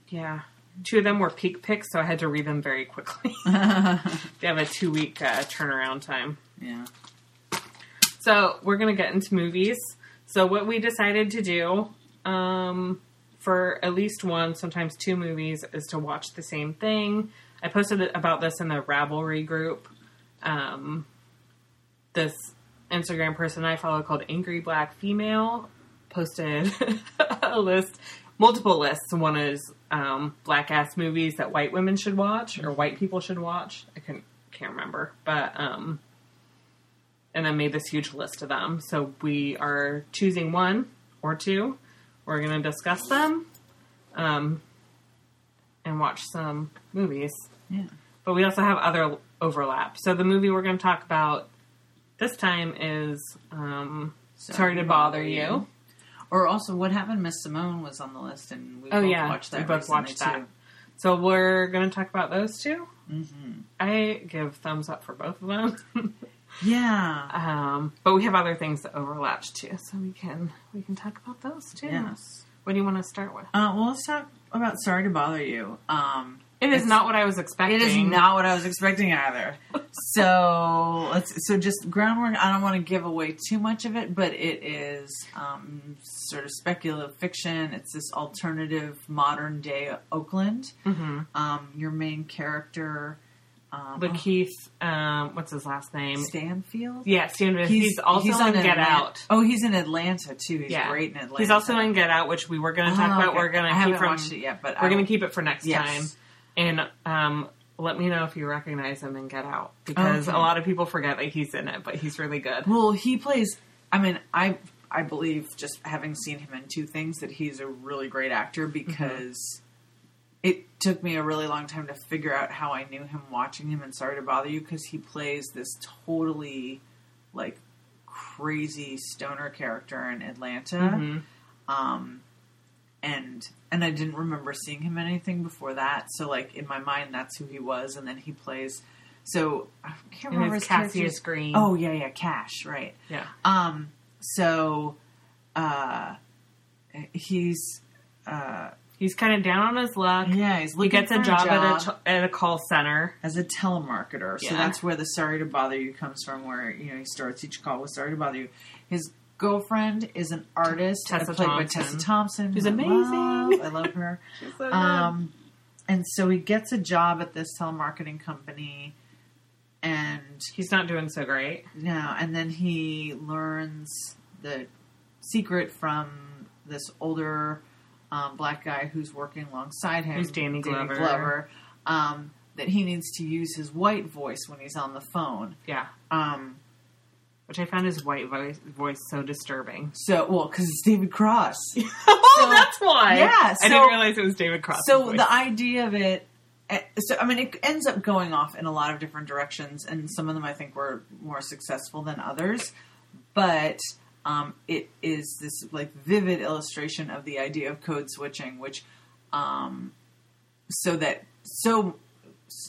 yeah, two of them were peak picks, so I had to read them very quickly. they have a two week uh, turnaround time. yeah. So we're gonna get into movies. So what we decided to do um, for at least one, sometimes two movies, is to watch the same thing. I posted about this in the Ravelry group. Um, this Instagram person I follow called Angry Black Female posted a list, multiple lists. One is um, black ass movies that white women should watch or white people should watch. I couldn't can't remember, but um, and then made this huge list of them. So we are choosing one or two. We're going to discuss them um, and watch some movies. Yeah. But we also have other overlap. So the movie we're going to talk about this time is um, Sorry, to Bother You. Or also, what happened? Miss Simone was on the list, and we Oh, both yeah. watched that. We both watched that. Too. So we're going to talk about those 2 Mm-hmm. I give thumbs up for both of them. Yeah. um, but we have other things that overlap too, so we can we can talk about those too. Yes. What do you want to start with? Uh, well, let's talk about Sorry to Bother You. Um, It is It's- not what I was expecting. It is not what I was expecting either. so let's so just groundwork. I don't want to give away too much of it, but it is um, sort of speculative fiction. It's this alternative modern day Oakland. hmm Um, your main character, um, Lakeith, um, what's his last name? Stanfield. Yeah, Stanfield. He's, also in Get Atlanta- Out. Oh, he's in Atlanta too. He's Yeah. great in Atlanta. He's also in Get Out, which we were going to talk Oh, about. okay. We're going to keep haven't from watched it yet, but we're going to keep it for next Yes. time. And um, let me know if you recognize him in Get Out because Okay. a lot of people forget that he's in it, but he's really good. Well, he plays. I mean, I I believe just having seen him in two things that he's a really great actor because it took me a really long time to figure out how I knew him watching him. And sorry to bother you because he plays this totally like crazy stoner character in Atlanta. Mhm. Um, and and I didn't remember seeing him anything before that. So like in my mind, that's who he was. And then he plays. So I can't remember his Cassius Green. Oh yeah, yeah, Cash, right. yeah. Um, so, uh, he's, uh, He's kind of down on his luck. yeah, he's He gets for a job, At, a t- at a call center. as a telemarketer. So Yeah. that's where the sorry to bother you comes from, where, you know, he starts each call with sorry to bother you. His girlfriend is an artist, Tessa played by Tessa Thompson. She's who I amazing. love. I love her. She's so good. Um, and so he gets a job at this telemarketing company, and He's not doing so great. No, and then he learns the secret from this older um, black guy who's working alongside him, Who's Danny Glover. Glover, um, that he needs to use his white voice when he's on the phone. Yeah. Um, Which I found his white voice, voice so disturbing. so, well, because it's David Cross. oh, So- that's why. Yeah, I didn't realize it was David Cross. so the idea of it eh, so I mean, it ends up going off in a lot of different directions, and some of them I think were more successful than others. But um, it is this like vivid illustration of the idea of code switching, which um, so that so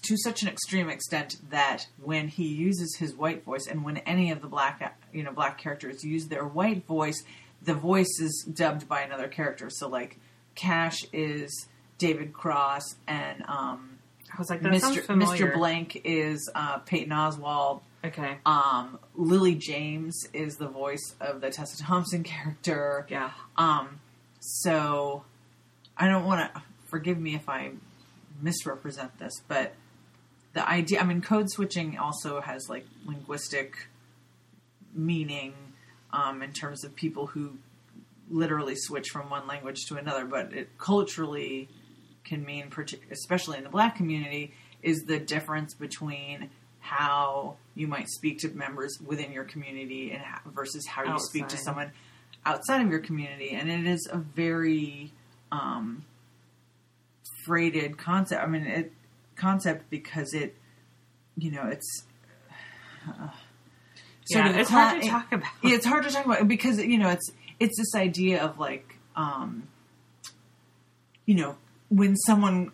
to such an extreme extent that when he uses his white voice, and when any of the black you know black characters use their white voice, the voice is dubbed by another character. So like Cash is David Cross, and um, I was like, Mr. Mr. Blank is uh, Patton Oswalt. Okay. Um, Lily James is the voice of the Tessa Thompson character. Yeah. Um, so I don't want to forgive me if I misrepresent this, but the idea, I mean, code switching also has like linguistic meaning um, in terms of people who literally switch from one language to another, but it culturally can mean, especially in the black community, is the difference between how you might speak to members within your community and how, versus how you speak to someone outside of your community, and it is a very um, freighted concept. I mean, it concept because it, you know, it's. Uh, sort yeah, of it's cla- hard to talk about. yeah, it's hard to talk about because you know it's it's this idea of like um you know when someone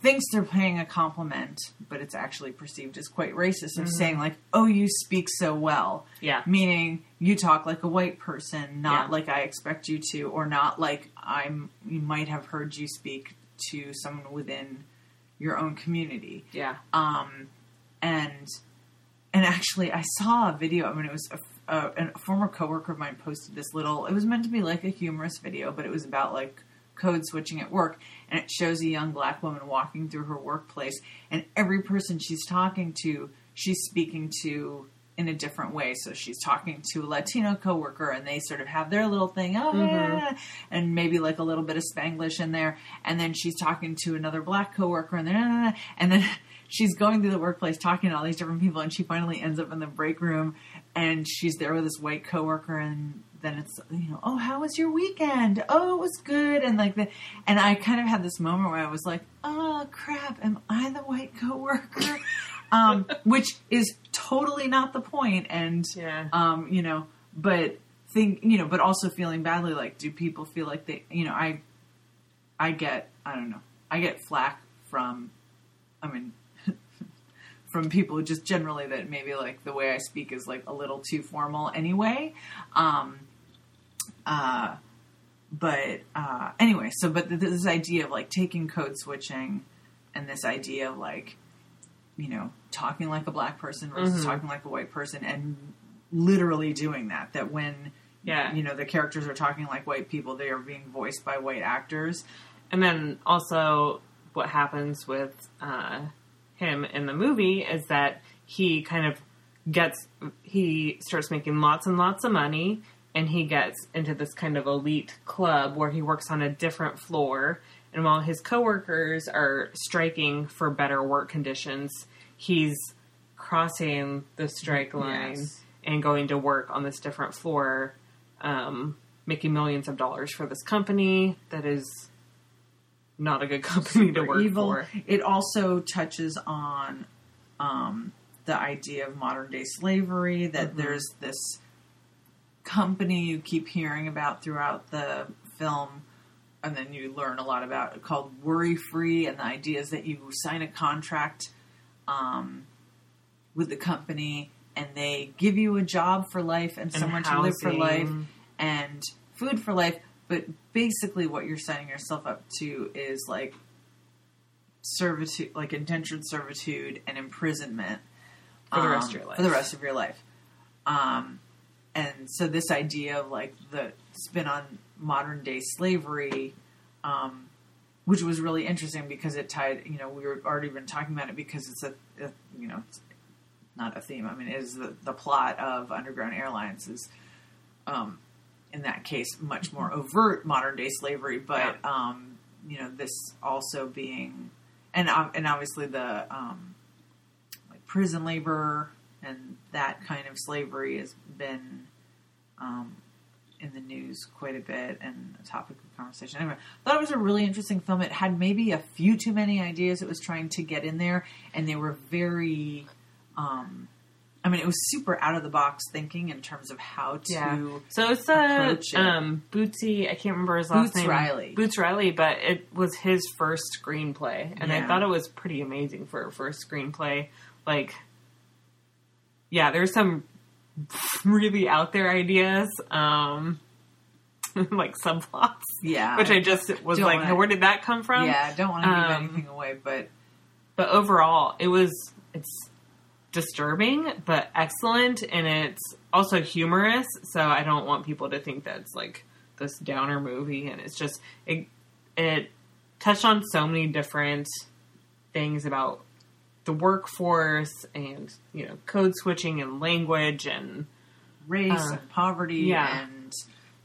thinks they're paying a compliment but it's actually perceived as quite racist of saying like oh you speak so well Yeah. meaning you talk like a white person not Yeah. like i expect you to or not like i'm you might have heard you speak to someone within your own community Yeah. um, and and actually, I saw a video. I mean, it was a, a, a former coworker of mine posted this little. It was meant to be like a humorous video, but it was about like code switching at work, and it shows a young black woman walking through her workplace, and every person she's talking to, she's speaking to in a different way. So she's talking to a Latino coworker, and they sort of have their little thing, oh yeah, and maybe like a little bit of Spanglish in there, and then she's talking to another black coworker, and then and then she's going through the workplace talking to all these different people, and she finally ends up in the break room, and she's there with this white coworker, and then it's you know, oh, how was your weekend? Oh, it was good, and like the, and I kind of had this moment where I was like, oh crap, am I the white coworker? um, which is totally not the point, and Yeah. um, you know, but think you know, but also feeling badly, like, do people feel like they, you know, I, I get, I don't know, I get flack from, I mean, from people just generally that maybe like the way I speak is like a little too formal anyway. Um, uh, but uh, anyway, so but this idea of like taking code switching and this idea of like, you know, talking like a black person versus Mhm. talking like a white person and literally doing that, that when Yeah. you know the characters are talking like white people, they are being voiced by white actors. And then also, what happens with uh, him in the movie is that he kind of gets, he starts making lots and lots of money, and he gets into this kind of elite club where he works on a different floor. And while his coworkers are striking for better work conditions, he's crossing the strike line Yes. and going to work on this different floor, um, making millions of dollars for this company that is not a good company to work evil. for. It also touches on um, the idea of modern day slavery. That Mm-hmm. there's this company you keep hearing about throughout the film, and then you learn a lot about it called Worry Free, and the idea is that you sign a contract um, with the company. And they give you a job for life and, And somewhere to live for life and food for life. But basically, what you're signing yourself up to is like servitude, like indentured servitude and imprisonment For the rest um, of your life. For the rest of your life. Um, and so this idea of like the spin on modern day slavery, um, which was really interesting because it tied. You know, we were already been talking about it because it's a, a you know, it's not a theme. I mean, it is the the plot of Underground Airlines is. Um, in that case, much more overt modern day slavery, but um, you know this also being, and um, and obviously the um, like prison labor and that kind of slavery has been um, in the news quite a bit and a topic of conversation. Anyway, I thought it was a really interesting film. It had maybe a few too many ideas it was trying to get in there, and they were very. Um, I mean, it was super out of the box thinking in terms of how to. Yeah. So it's a it. um, Bootsy. I can't remember his last Boots name. Riley. Boots Riley, but it was his first screenplay, and I thought it was pretty amazing for a first screenplay. Like, yeah, there's some really out there ideas, um, like subplots, Yeah, which I just was like, wanna- where did that come from? yeah, I don't want to give Um, anything away, but but overall it was it's disturbing but excellent and it's also humorous so i don't want people to think that it's like this downer movie and it's just it it touched on so many different things about the workforce and you know code switching and language and race Uh, and poverty yeah. and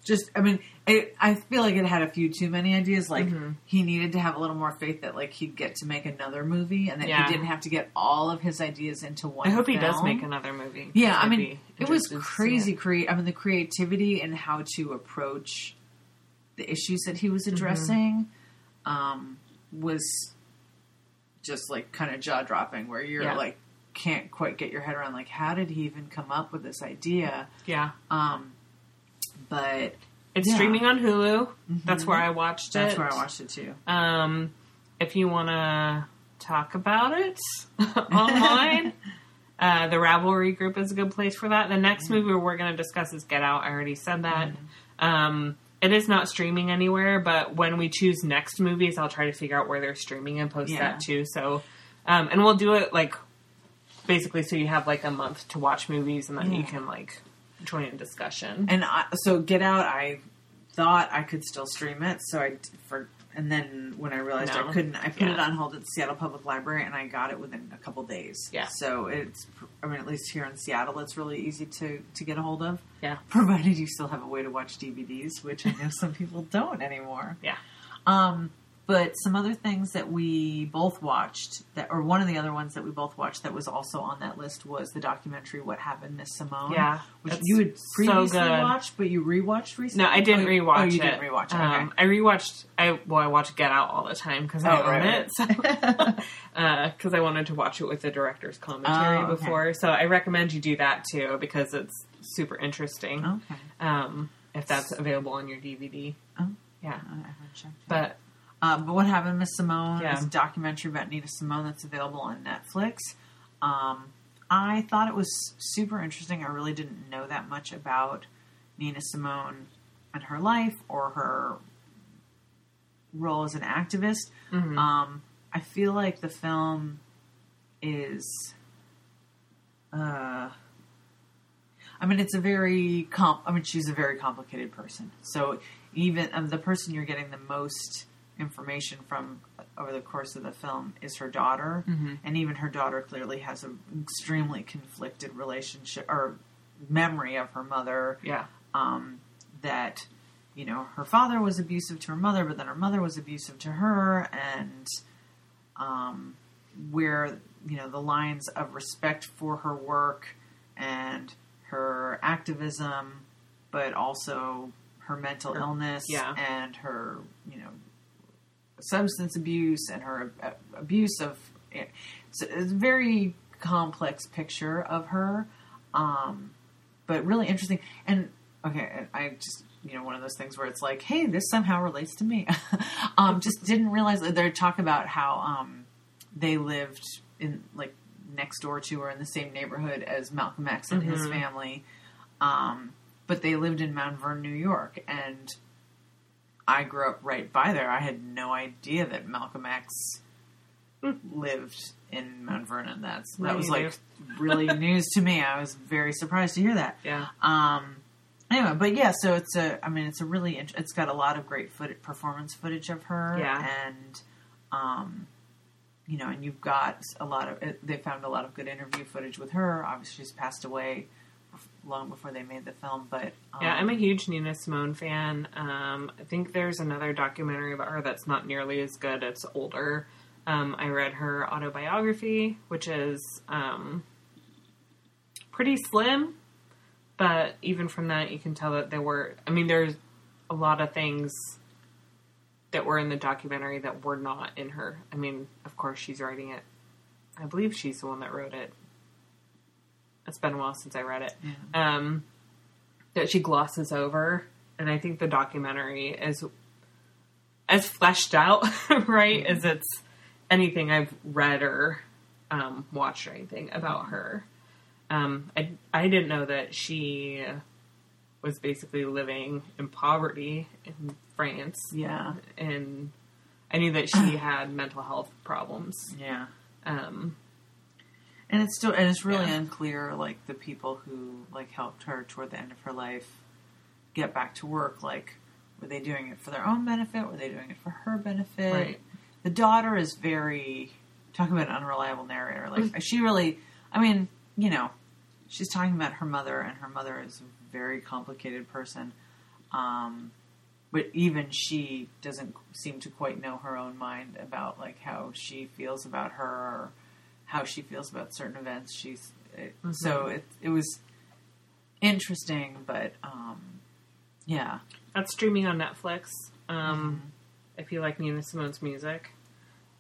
just I mean it, I feel like it had a few too many ideas like Mhm. he needed to have a little more faith that like he'd get to make another movie and that Yeah. he didn't have to get all of his ideas into one i hope he does make another movie yeah I mean it was interested to see crazy create I mean the creativity and how to approach the issues that he was Mm-hmm. addressing um, was just like kind of jaw dropping where you're Yeah. like can't quite get your head around like how did he even come up with this idea yeah um, but it's Yeah. streaming on hulu that's Mhm. where i watched That's it That's where I watched it too. Um, if you want to talk about it online, uh, the Ravelry group is a good place for that. The next movie we're going to discuss is Get Out. I already said that. Um, it is not streaming anywhere, but when we choose next movies, I'll try to figure out where they're streaming and post Yeah. that too. So, um, and we'll do it like basically so you have like a month to watch movies and then you can like join in discussion. And I, so Get Out, I thought I could still stream it. So I for and then when I realized No. I couldn't, I put Yeah. it on hold at the Seattle Public Library, and I got it within a couple days. Yeah. So it's, I mean, at least here in Seattle, it's really easy to to get a hold of. Yeah. Provided you still have a way to watch DVDs, which I know some people don't anymore. Yeah. Um, but some other things that we both watched that, or one of the other ones that we both watched that was also on that list was the documentary "What Happened, Miss Simone." Yeah, which you had so previously good. watched, but you rewatched recently. No, I didn't Oh, rewatch Oh, it. you didn't rewatch it. Okay. Um, I rewatched. I well, I watch Get Out all the time because I Oh, own right, it. So, because I wanted to watch it with the director's commentary Oh, okay. before. So I recommend you do that too because it's super interesting. okay. Um, if that's available on your DVD. Oh. Yeah, I haven't checked but Um, but what happened, Miss Simone? Yeah. is a documentary about Nina Simone that's available on Netflix. Um, I thought it was super interesting. I really didn't know that much about Nina Simone and her life or her role as an activist. mhm. Um, I feel like the film is. Uh, I mean, it's a very comp. I mean, she's a very complicated person. So even um, the person you're getting the most information from over the course of the film is her daughter, Mhm. and even her daughter clearly has an extremely conflicted relationship or memory of her mother yeah, um, that you know her father was abusive to her mother, but then her mother was abusive to her, and um, where you know the lines of respect for her work and her activism, but also her mental Her- illness yeah. and her you know substance abuse and her ab- abuse of so it's a very complex picture of her um, but really interesting. And okay i just you know one of those things where it's like hey this somehow relates to me. Um, just didn't realize that they're talk about how um, they lived in like next door to or in the same neighborhood as malcolm x and his Mhm. family. Um, but they lived in mount vernon new york and i grew up right by there i had no idea that malcolm x lived in mount vernon that's that was like really news to me i was very surprised to hear that yeah, um, anyway, but yeah, so it's a. I mean, it's a really. It's got a lot of great foot, performance footage of her. Yeah. and um, you know, and you've got a lot of. They found a lot of good interview footage with her. Obviously, she's passed away long before they made the film, but um, yeah. I'm a huge Nina Simone fan. Um, I think there's another documentary about her that's not nearly as good. It's older. Um, I read her autobiography, which is um, pretty slim, But even from that, you can tell that there were. I mean, there's a lot of things that were in the documentary that were not in her. I mean, of course, she's writing it. I believe she's the one that wrote it. It's been a while since I read it. Um, that she glosses over, and I think the documentary is as fleshed out, right, as it's anything I've read or um, watched or anything about her. Um, I I didn't know that she was basically living in poverty in France, Yeah. and I knew that she had mental health problems. Yeah. Um, And it's still and it's really Yeah. unclear like the people who like helped her toward the end of her life get back to work like were they doing it for their own benefit were they doing it for her benefit Right. the daughter is very talking about an unreliable narrator like she really i mean you know she's talking about her mother and her mother is a very complicated person um but even she doesn't seem to quite know her own mind about like how she feels about her how she feels about certain events she's it, so it it was interesting but um yeah that's streaming on Netflix. Um, If you like Nina Simone's music,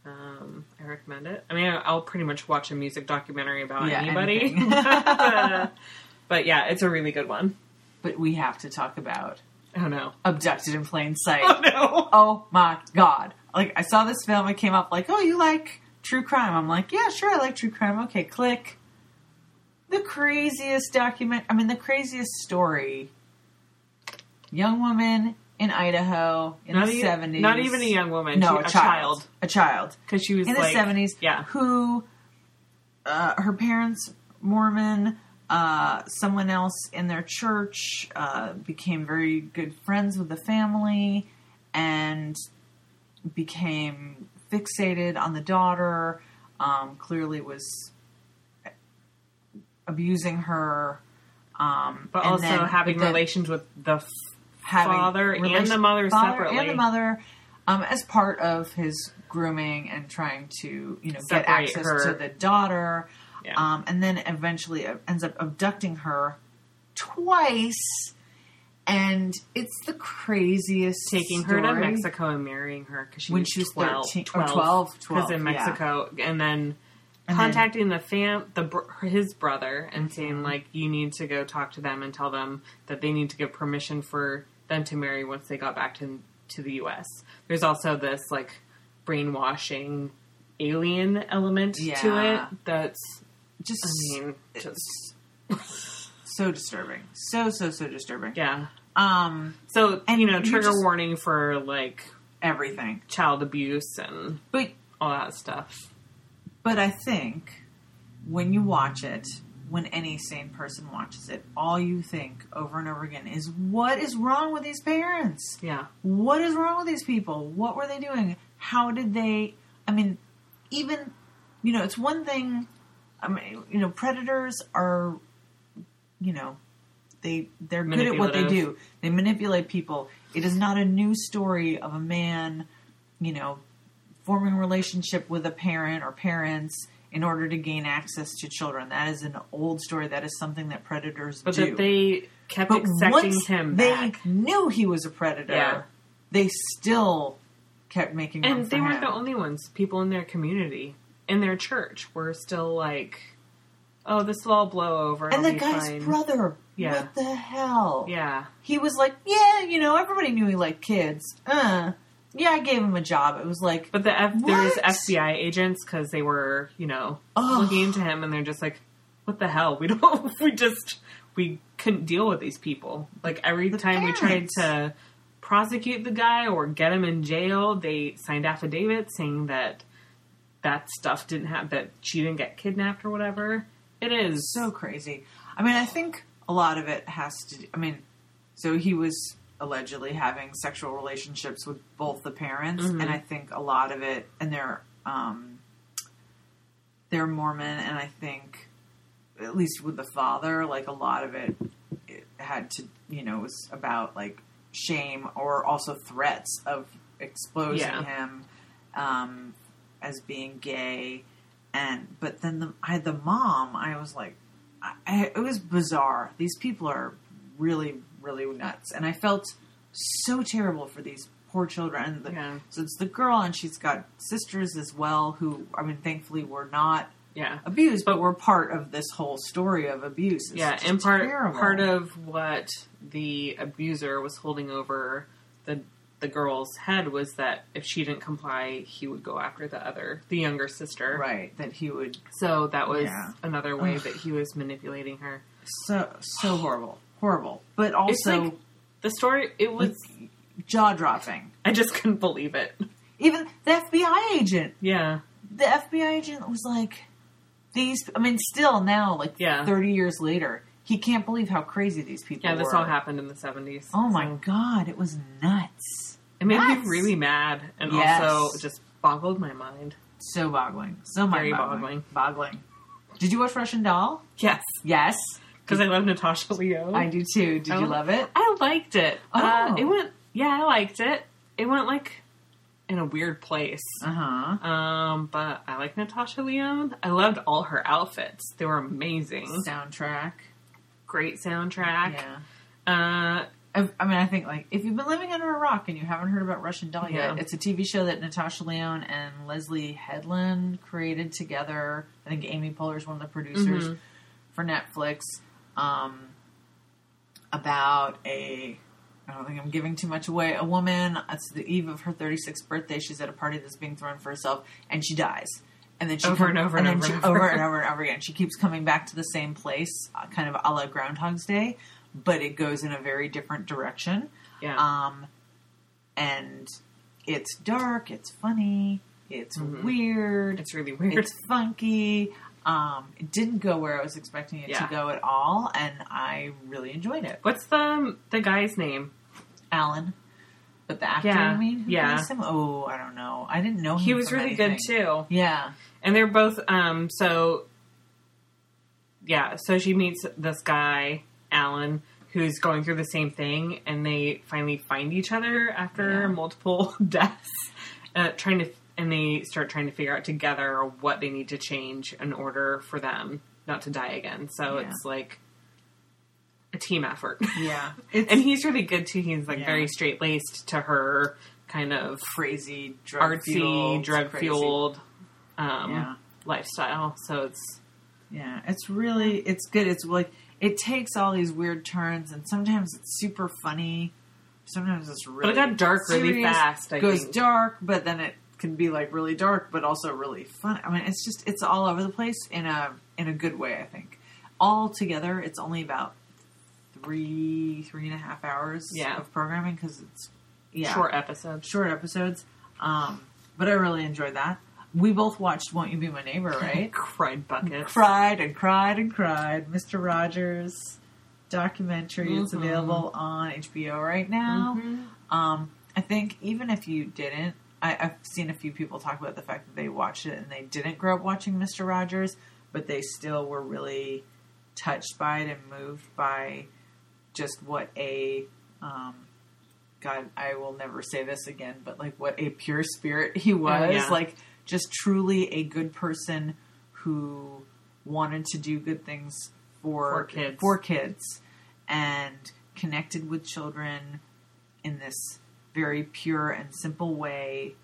um, I recommend it. I mean, I'll pretty much watch a music documentary about Yeah, anybody. but yeah, it's a really good one. but we have to talk about Oh no. abducted in plain sight Oh no. oh my god like i saw this film it came up like oh you like true crime i'm like yeah sure i like true crime okay click the craziest document i mean the craziest story young woman in idaho in Not, the e- 70s not even a young woman. no she, a, child. a child Because she was in like, the 70s Yeah. who uh, her parents mormon uh, someone else in their church uh, became very good friends with the family and became fixated on the daughter um, clearly was abusing her um, But and also having relations with the father and the mother separately. and the mother um, as part of his grooming and trying to you know get access her. to the daughter Yeah. um, and then eventually ends up abducting her twice and it's the craziest taking her to. Mexico and marrying her because she When was she was 12, 13 or 12, because in 12, yeah. Mexico, and then And then- contacting the fam, the his brother, and Mm-hmm. saying like, you need to go talk to them and tell them that they need to give permission for them to marry once they got back to to the U.S. There's also this like brainwashing alien element to it. That's, just I mean, just so disturbing so so so disturbing yeah. Um So And you know, trigger just- warning for like everything child abuse and but all that stuff. But I think when you watch it, when any sane person watches it, all you think over and over again is what is wrong with these parents? Yeah. What is wrong with these people? What were they doing? How did they I mean, even you know, it's one thing I mean, you know, predators are you know, they they're good at what they do. They manipulate people. It is not a new story of a man, you know, forming a relationship with a parent or parents in order to gain access to children. That is an old story. That is something that predators But do. that they kept but accepting once him they back. knew he was a predator, Yeah. they still kept making And they weren't him. the only ones. People in their community, in their church, were still like, "Oh, this will all blow over. and the guy's fine." brother, Yeah. what the hell? Yeah, He was like, yeah, you know, everybody knew he liked kids. Uh, yeah, I gave him a job. It was like, but the F- there's What? FBI agents because they were, you know, Ugh. looking into him, and they're just like, "What the hell? We don't. We just we couldn't deal with these people. Like every The time we tried to prosecute the guy or get him in jail, they signed affidavits saying that that stuff didn't happen, that she didn't get kidnapped or whatever. It is so crazy. I mean, I think a lot of it has to. I mean, so he was allegedly having sexual relationships with both the parents, Mhm. and I think a lot of it, and they're um, they're Mormon, and I think at least with the father, like a lot of it, it had to, you know, was about like shame or also threats of exposing Yeah. him um, as being gay, and but then the I the mom. I was like, I, it was bizarre. These people are really, really nuts, and I felt so terrible for these poor children. The, Yeah. So it's the girl, and she's got sisters as well, who I mean, thankfully, were not Yeah. abused, but were part of this whole story of abuse. It's Yeah, and part terrible. part of what the abuser was holding over the the girl's head was that if she didn't comply, he would go after the other, the younger sister. right that he would So that was Yeah. another way Ugh. that he was manipulating her. so so horrible, horrible, but also like the story. It was. jaw dropping. I just couldn't believe it. Even the FBI agent Yeah. the FBI agent was like, these, I mean, still now, like Yeah. 30 years later, he can't believe how crazy these people are. Yeah, this were. all happened in the seventies. Oh my God, it was nuts. It made Nuts. me really mad, and Yes. also just boggled my mind. So boggling. So Very mind-boggling. Boggling. Did you watch Russian Doll? Yes, Yes. because I love Natasha Leo. I do too. Did Oh. you love it? I liked it. Uh, Oh. it went. Yeah, I liked it. It went like in a weird place. Uh huh. Um, but I like Natasha Lyonne. I loved all her outfits. They were amazing. Soundtrack. Great soundtrack. Yeah. Uh, I I mean, I think like if you've been living under a rock and you haven't heard about Russian Doll yet, it's a TV show that Natasha Lyonne and Leslye Headland created together. I think Amy Poehler is one of the producers Mhm. for Netflix. Um, about a, I don't think I'm giving too much away. A woman. It's the eve of her 36th birthday. She's at a party that's being thrown for herself, and she dies. And then she Over come- and over and and over she, and over. over and over and over again. She keeps coming back to the same place, uh, kind of a la Groundhog's Day, but it goes in a very different direction. yeah. Um, and it's dark, it's funny, it's Mhm. weird, it's really weird. it's funky. Um, it didn't go where I was expecting it Yeah. to go at all, and I really enjoyed it. What's the the guy's name? Alan, but the actor, Yeah, I mean, who yeah. plays him? Oh, I don't know. I didn't know him. He was really anything. good too. Yeah, And they're both um so yeah, so she meets this guy, Alan, who's going through the same thing and they finally find each other after Yeah. multiple deaths. Uh, trying to and they start trying to figure out together what they need to change in order for them not to die again. So Yeah. it's like a team effort. yeah. and he's really good too. He's like Yeah. very straight laced to her kind of crazy, drug artsy, drug fueled um, lifestyle. So it's Yeah, it's really it's good. It's like it takes all these weird turns, and sometimes it's super funny. Sometimes it's really but it got dark really fast. I goes think. dark, but then it can be like really dark, but also really fun. I mean, it's just it's all over the place in a in a good way. I think all together, it's only about three three and a half hours Yeah. of programming because it's yeah short episodes. short episodes. Um, but I really enjoyed that. We both watched "Won't You Be My Neighbor," right? Cried buckets. cried and cried and cried. Mr. Rogers documentary. It's Mhm. available on HBO right now. Mhm. Um, I think even if you didn't, I, I've seen a few people talk about the fact that they watched it and they didn't grow up watching Mr. Rogers, but they still were really touched by it and moved by just what a um, God, I will never say this again, but like what a pure spirit he was. yeah. Like just truly a good person who wanted to do good things for, For kids. for kids and connected with children in this very pure and simple way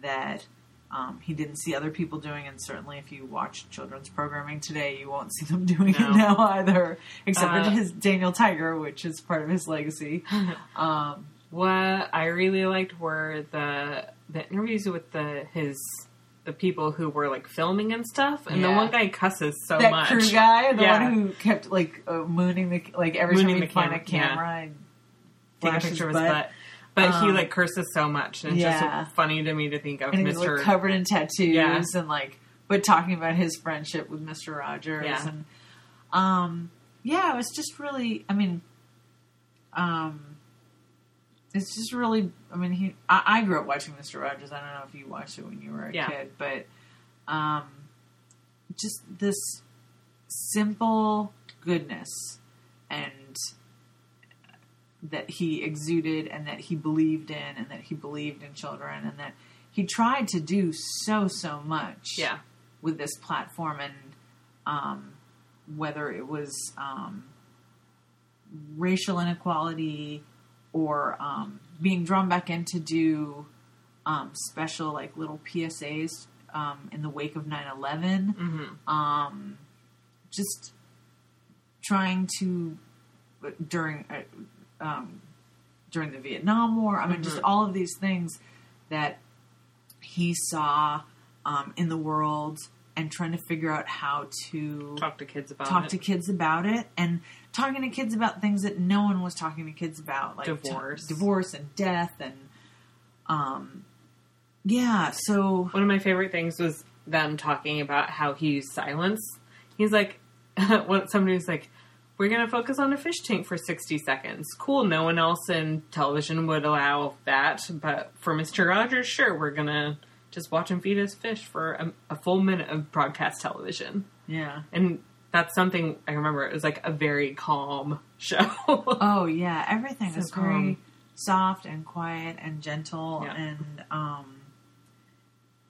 that um, he didn't see other people doing, and certainly if you watch children's programming today, you won't see them doing No. it now either, except Uh, for his Daniel Tiger, which is part of his legacy. Um, What I really liked were the the interviews with the his the people who were like filming and stuff, and the one guy cusses so that much. That crew guy, the Yeah. one who kept like uh, mooning the like every Mooning time he'd find a camera, yeah. and Take a picture of his butt. butt. But he Um, like curses so much, and it's yeah. just funny to me to think of and he was Mr. like covered in tattoos Yeah. and like but talking about his friendship with Mr. Rogers Yeah. and um yeah, it was just really I mean um it's just really I mean he I, I grew up watching Mr. Rogers. I don't know if you watched it when you were a Yeah. kid, but um just this simple goodness and that he exuded and that he believed in and that he believed in children and that he tried to do so so much yeah, with this platform and um whether it was um, racial inequality or um, being drawn back in to do um, special like little PSAs um, in the wake of 9/11. Mm-hmm. Um, just trying to during uh, um, during the Vietnam War. I mean, just Mhm. all of these things that he saw um, in the world and trying to figure out how to Talk to kids about talk it. to kids about it and talking to kids about things that no one was talking to kids about like t- Divorce. divorce and death and um yeah so One of my favorite things was them talking about how he used silence. He's like, when somebody was like, "We're gonna focus on a fish tank for sixty seconds." Cool. No one else in television would allow that, but for Mister Rogers, sure, we're gonna just watch him feed his fish for a, a full minute of broadcast television. yeah And that's something I remember. It was like a very calm show. oh yeah everything So calm. very soft and quiet and gentle Yeah. and um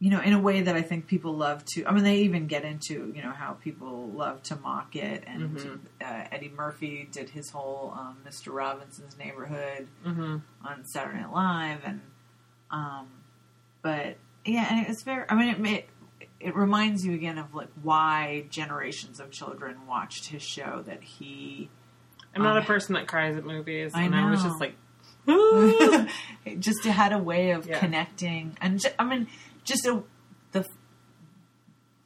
you know in a way that i think people love to i mean they even get into you know how people love to mock it and Mhm. uh, eddie murphy did his whole um, mr robinson's neighborhood hmm on Saturday Night Live, and um, but yeah, and it's very. I mean, it, it it reminds you again of like why generations of children watched his show that he I'm not Um, a person that cries at movies, I and I was just like, just had a way of Yeah. connecting, and ju- I mean, just a the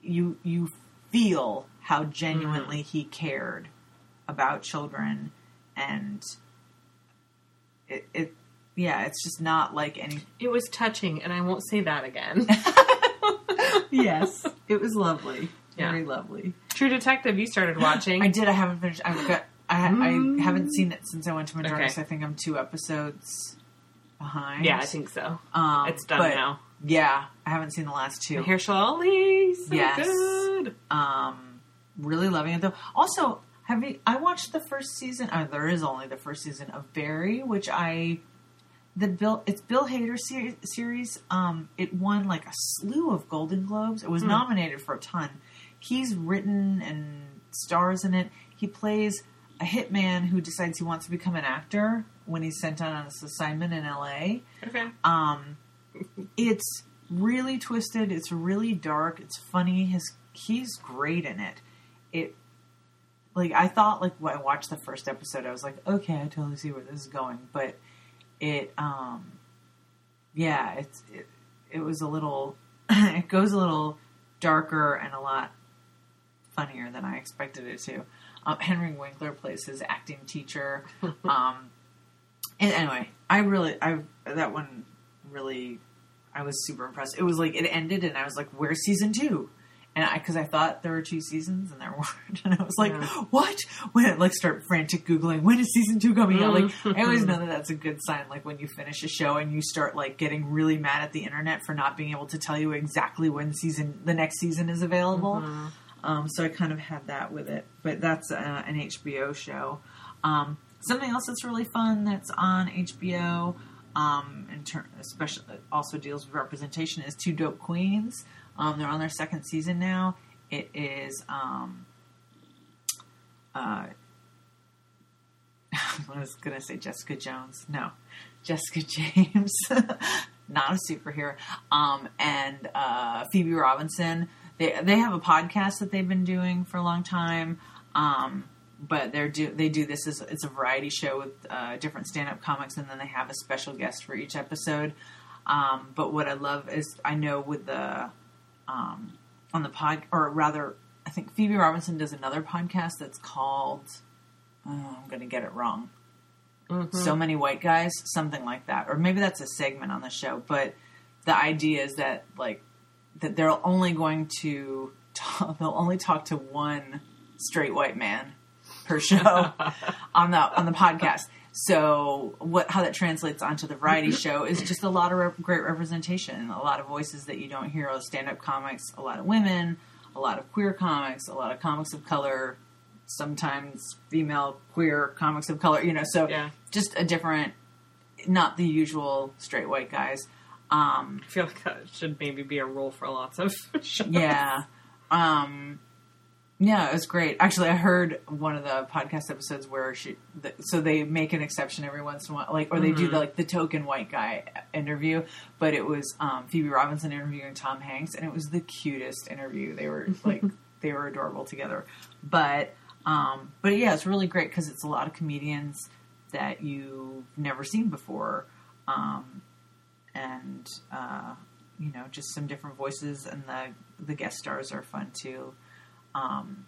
you you feel how genuinely Mm-hmm. he cared about children, and it it yeah, it's just not like any it was touching, and I won't say that again. yes, it was lovely. Yeah. Very lovely. True Detective, you started watching. I did. I haven't finished. I've got. I, Mm. I haven't seen it since I went to Madras. Okay. I think I'm two episodes behind. Yeah, I think so. um, It's done now. Yeah, I haven't seen the last two. Mahershala Ali, so Yes. good. Um, really loving it though. Also, have you? I watched the first season. Uh, there is only the first season of Barry, which I. The Bill, it's Bill Hader series. series. Um, it won like a slew of Golden Globes. It was Hmm. nominated for a ton. He's written and stars in it. He plays a hitman who decides he wants to become an actor when he's sent on this assignment in L.A. Okay. Um, it's really twisted. It's really dark. It's funny. His he's great in it. It like I thought like when I watched the first episode, I was like, okay, I totally see where this is going. But it, um, yeah, it's it, it was a little. it goes a little darker and a lot funnier than I expected it to. Um, Henry Winkler plays his acting teacher. Um, and anyway, I really, I that one really, I was super impressed. It was like it ended, and I was like, "Where's season two? And I, because I thought there were two seasons, and there weren't, and I was like, Yeah. "What?" When I like start frantic googling, when is season two coming out? Like, Mm. I always know that that's a good sign. Like when you finish a show and you start like getting really mad at the internet for not being able to tell you exactly when season the next season is available. Mhm. Um, so I kind of had that with it, but that's uh, an HBO show. Um, something else that's really fun that's on HBO, um, ter- especially also deals with representation is Two Dope Queens. Um, they're on their second season now. It is um, uh, I was gonna say Jessica Jones. No, Jessica James, not a superhero. Um, and uh, Phoebe Robinson. They they have a podcast that they've been doing for a long time. Um, but they're do they do this as it's a variety show with uh, different stand up comics, and then they have a special guest for each episode. Um, but what I love is I know with the um, on the pod, or rather, I think Phoebe Robinson does another podcast that's called. Oh, I'm going to get it wrong. Mhm. So many white guys, something like that, or maybe that's a segment on the show. But the idea is that like that they're only going to talk, they'll only talk to one straight white man per show on the on the podcast. So what how that translates onto the variety show is just a lot of rep- great representation, a lot of voices that you don't hear on stand up comics, a lot of women, a lot of queer comics, a lot of comics of color, sometimes female queer comics of color, you know, so Yeah. just a different not the usual straight white guys. Um I feel like that should maybe be a rule for lots of shows. yeah. Um Yeah, it was great. Actually, I heard one of the podcast episodes where she, the, so they make an exception every once in a while, like, or they do the, like the token white guy interview, but it was um, Phoebe Robinson interviewing Tom Hanks, and it was the cutest interview. They were like, they were adorable together. But, um, but yeah, it's really great because it's a lot of comedians that you've never seen before, um, and uh, you know, just some different voices, and the the guest stars are fun too. Um,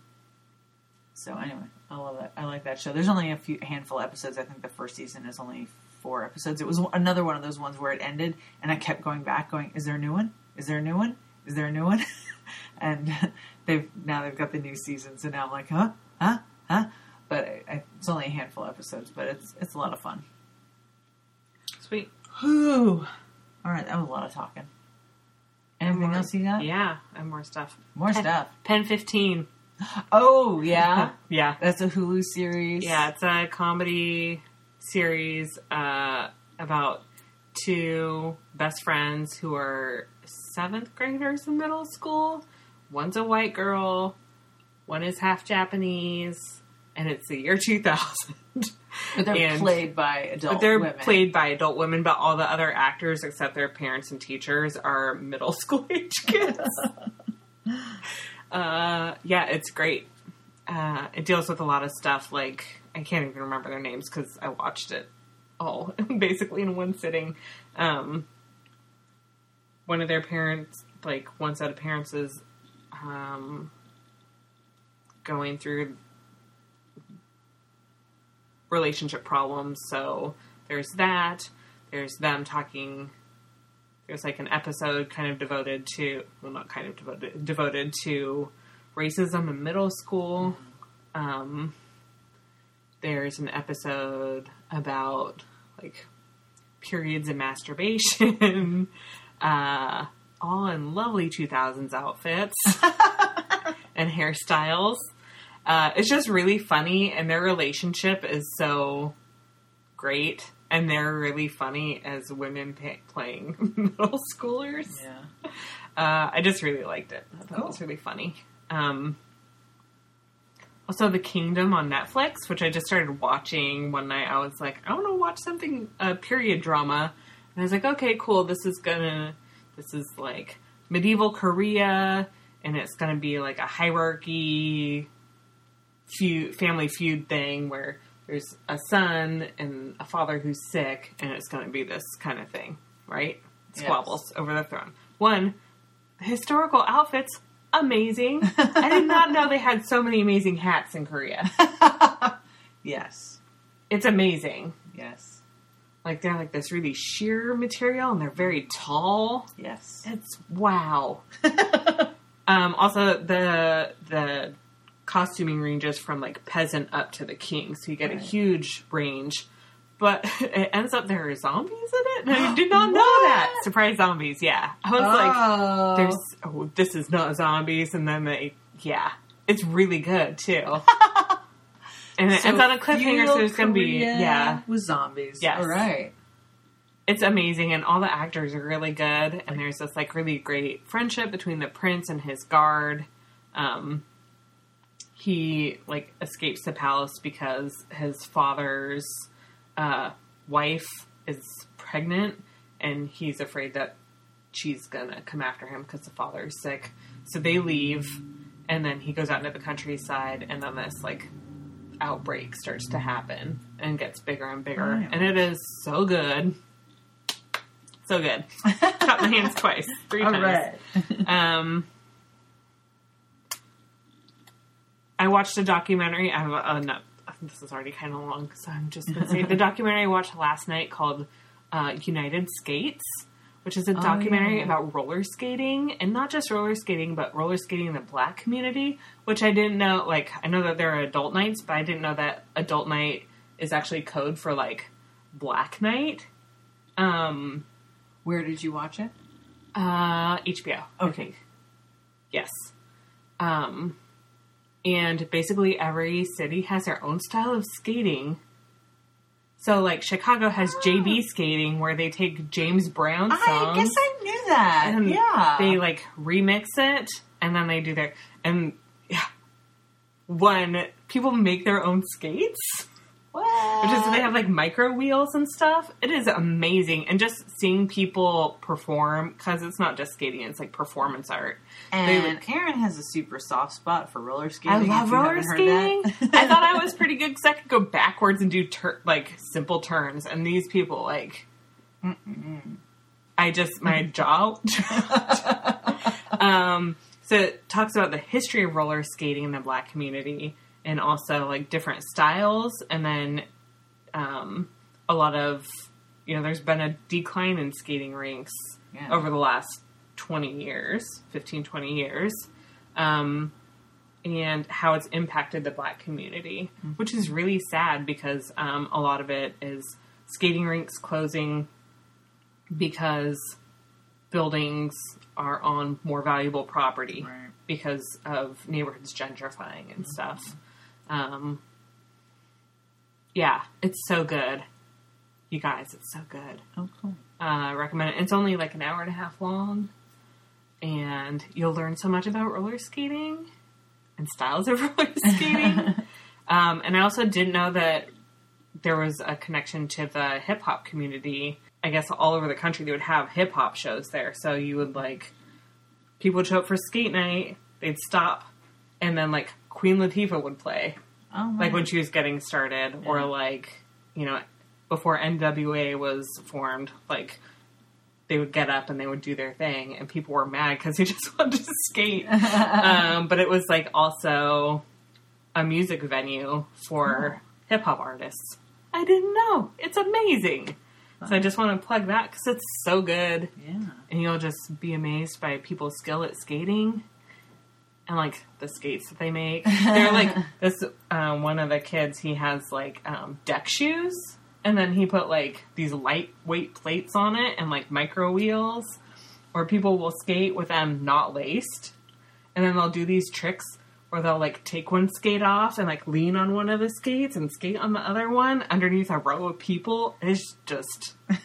so anyway, I love that. I like that show. There's only a few handful of episodes. I think the first season is only four episodes. It was another one of those ones where it ended, and I kept going back, going, "Is there a new one? Is there a new one? Is there a new one?" and they've now they've got the new season, so now I'm like, "Huh, huh, huh." But I, I, it's only a handful of episodes, but it's it's a lot of fun. Sweet. Whew. All right, that was a lot of talking. Anything More- else you got? Yeah, and more stuff. More Pen- stuff. Pen 15. Oh yeah, Yeah. that's a Hulu series. Yeah, it's a comedy series uh, about two best friends who are seventh graders in middle school. One's a white girl, one is half Japanese, and it's the year 2000. But they're and- played by adult but they're women. played by adult women, but all the other actors, except their parents and teachers, are middle school age kids. uh, yeah, it's great. Uh, it deals with a lot of stuff like I can't even remember their names because I watched it all basically in one sitting. Um, one of their parents, like one set of parents, is um, going through relationship problems. So there's that. There's them talking. There's like an episode kind of devoted to, well, not kind of devoted, devoted to racism in middle school. Um, there's an episode about like periods and masturbation, uh, all in lovely 2000s outfits and hairstyles. Uh, it's just really funny, and their relationship is so great, and they're really funny as women pa- playing middle schoolers. Yeah. Uh, I just really liked it. I thought it was really funny. Um, also, The Kingdom on Netflix, which I just started watching one night. I was like, I want to watch something, a period drama. And I was like, okay, cool. This is gonna, this is like medieval Korea, and it's gonna be like a hierarchy, feud, family feud thing where there's a son and a father who's sick, and it's gonna be this kind of thing, right? Yes. Squabbles over the throne. One, historical outfits, amazing. I did not know they had so many amazing hats in Korea. Yes. It's amazing. Yes. Like they're like this really sheer material and they're very tall. Yes. It's wow. um, also the the costuming ranges from like peasant up to the king, so you get a huge range. But it ends up there are zombies in it. And I did not know that. Surprise zombies, yeah. I was like, oh. there's oh, this is not zombies, and then they yeah, it's really good too. and it So ends on a cliffhanger, so there's gonna be yeah, with zombies. Yes. All right. it's amazing, and all the actors are really good, and there's this like really great friendship between the prince and his guard. Um, he like escapes the palace because his father's uh, wife is pregnant, and he's afraid that she's gonna come after him because the father is sick. So they leave, and then he goes out into the countryside, and then this like outbreak starts to happen and gets bigger and bigger, Wow. and it is so good, so good. Cut my hands twice, three All times. right. Um, I watched a documentary. I uh, no, this is already kind of long, so I'm just going to say the documentary I watched last night called uh, United Skates, which is a documentary yeah. about roller skating and not just roller skating, but roller skating in the black community, which I didn't know. Like, I know that there are adult nights, but I didn't know that adult night is actually code for like black night. Um, Where did you watch it? uh, HBO. Okay. Yes. Um, and basically every city has their own style of skating. So, like Chicago has ah. JB skating, where they take James Brown songs I guess I knew that. yeah. they like remix it, and then they do their and yeah, when people make their own skates. Which is they have like micro wheels and stuff. It is amazing, and just seeing people perform because it's not just skating; it's like performance art. And look- Aaron has a super soft spot for roller skating. I love roller skating. I thought I was pretty good because I could go backwards and do tur- like simple turns, and these people like. I just my jaw. um, so it talks about the history of roller skating in the black community, and also like different styles, and then um, a lot of you know, there's been a decline in skating rinks Yeah. over the last 20 years, 15, 20 years, um, and how it's impacted the black community, which is really sad because um, a lot of it is skating rinks closing because buildings are on more valuable property Right. because of neighborhoods gentrifying and stuff. Um, yeah, it's so good. You guys, it's so good. Oh, cool. Uh, I recommend it. It's only like an hour and a half long, and you'll learn so much about roller skating and styles of roller skating. um, and I also didn't know that there was a connection to the hip hop community. I guess all over the country they would have hip hop shows there. So you would like people would show up for skate night, they'd stop, and then like Queen Latifah would play Oh, my. like when she was getting started, or like you know before NWA was formed, like they would get up and they would do their thing, and people were mad because they just wanted to skate. um, but it was like also a music venue for hip hop artists. I didn't know. It's amazing. So I just want to plug that because it's so good, yeah. and you'll just be amazed by people's skill at skating and like the skates that they make. They're like this. Um, one of the kids, he has like um, deck shoes, and then he put like these lightweight plates on it and like micro wheels. Or people will skate with them not laced, and then they'll do these tricks where they'll like take one skate off and like lean on one of the skates and skate on the other one underneath a row of people. It's just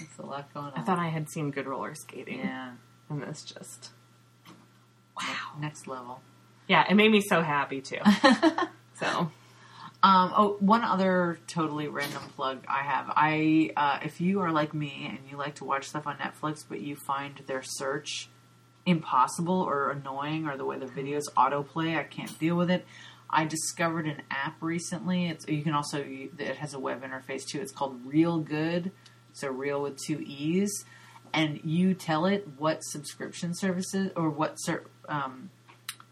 It's a lot going on. I thought I had seen good roller skating, yeah. and this just Wow. Next level. yeah, it made me so happy too. so Um, oh, one other totally random plug I have. I, uh, if you are like me and you like to watch stuff on Netflix, but you find their search impossible or annoying, or the way the videos autoplay, I can't deal with it. I discovered an app recently. It's you can also it has a web interface too. It's called Reelgood. So reel with two e's, and you tell it what subscription services or what ser- um,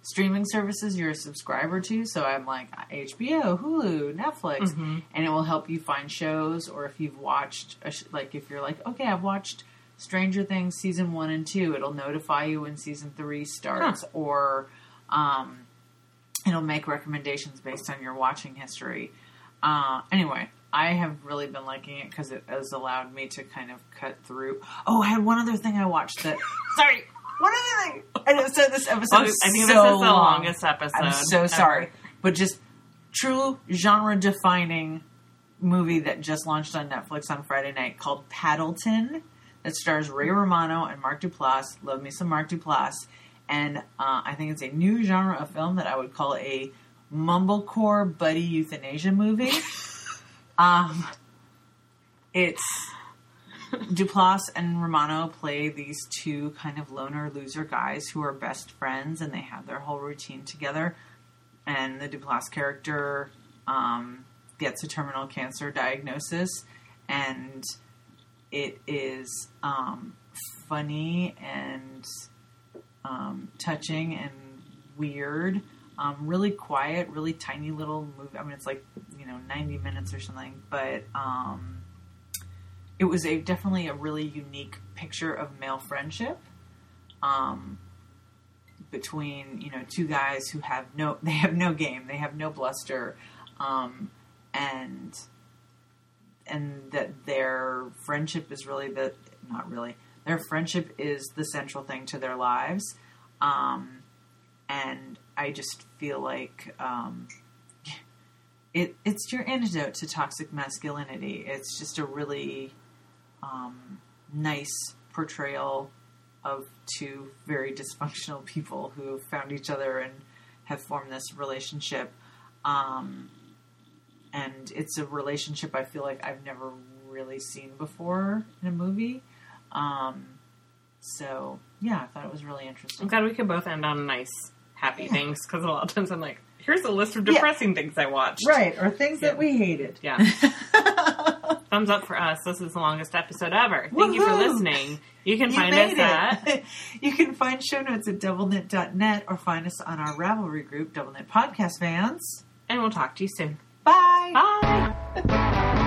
streaming services you're a subscriber to. So I'm like HBO, Hulu, Netflix, and it will help you find shows. Or if you've watched, a sh- like if you're like, okay, I've watched Stranger Things season one and two, it'll notify you when season three starts. Or um, it'll make recommendations based on your watching history. Uh, anyway, I have really been liking it because it has allowed me to kind of cut through. Oh, I had one other thing I watched that. sorry, one other thing. I so this episode is I think so this is the long. longest episode. I'm so ever. sorry, but just true genre defining movie that just launched on Netflix on Friday night called Paddleton that stars Ray Romano and Mark Duplass. Love me some Mark Duplass, and uh, I think it's a new genre of film that I would call a mumblecore buddy euthanasia movie. um, it's Duplass and Romano play these two kind of loner loser guys who are best friends and they have their whole routine together. And the Duplass character um, gets a terminal cancer diagnosis, and it is um, funny and um, touching and weird. Um, really quiet, really tiny little movie. I mean, it's like you know ninety minutes or something, but um, it was a definitely a really unique picture of male friendship um, between you know two guys who have no they have no game, they have no bluster, um, and and that their friendship is really the not really their friendship is the central thing to their lives um, and i just feel like um, it, it's your antidote to toxic masculinity. It's just a really um, nice portrayal of two very dysfunctional people who found each other and have formed this relationship. Um, and it's a relationship I feel like I've never really seen before in a movie. Um, so yeah, I thought it was really interesting. I'm glad we could both end on nice, happy things because a lot of times I'm like, here's a list of depressing things I watched. Right, or things Yeah. that we hated. Yeah. Thumbs up for us. This is the longest episode ever. Thank you for listening. You can You find us made at you can find show notes at doubleknit.net or find us on our Ravelry group, Double Knit Podcast Fans. and we'll talk to you soon. Bye. Bye.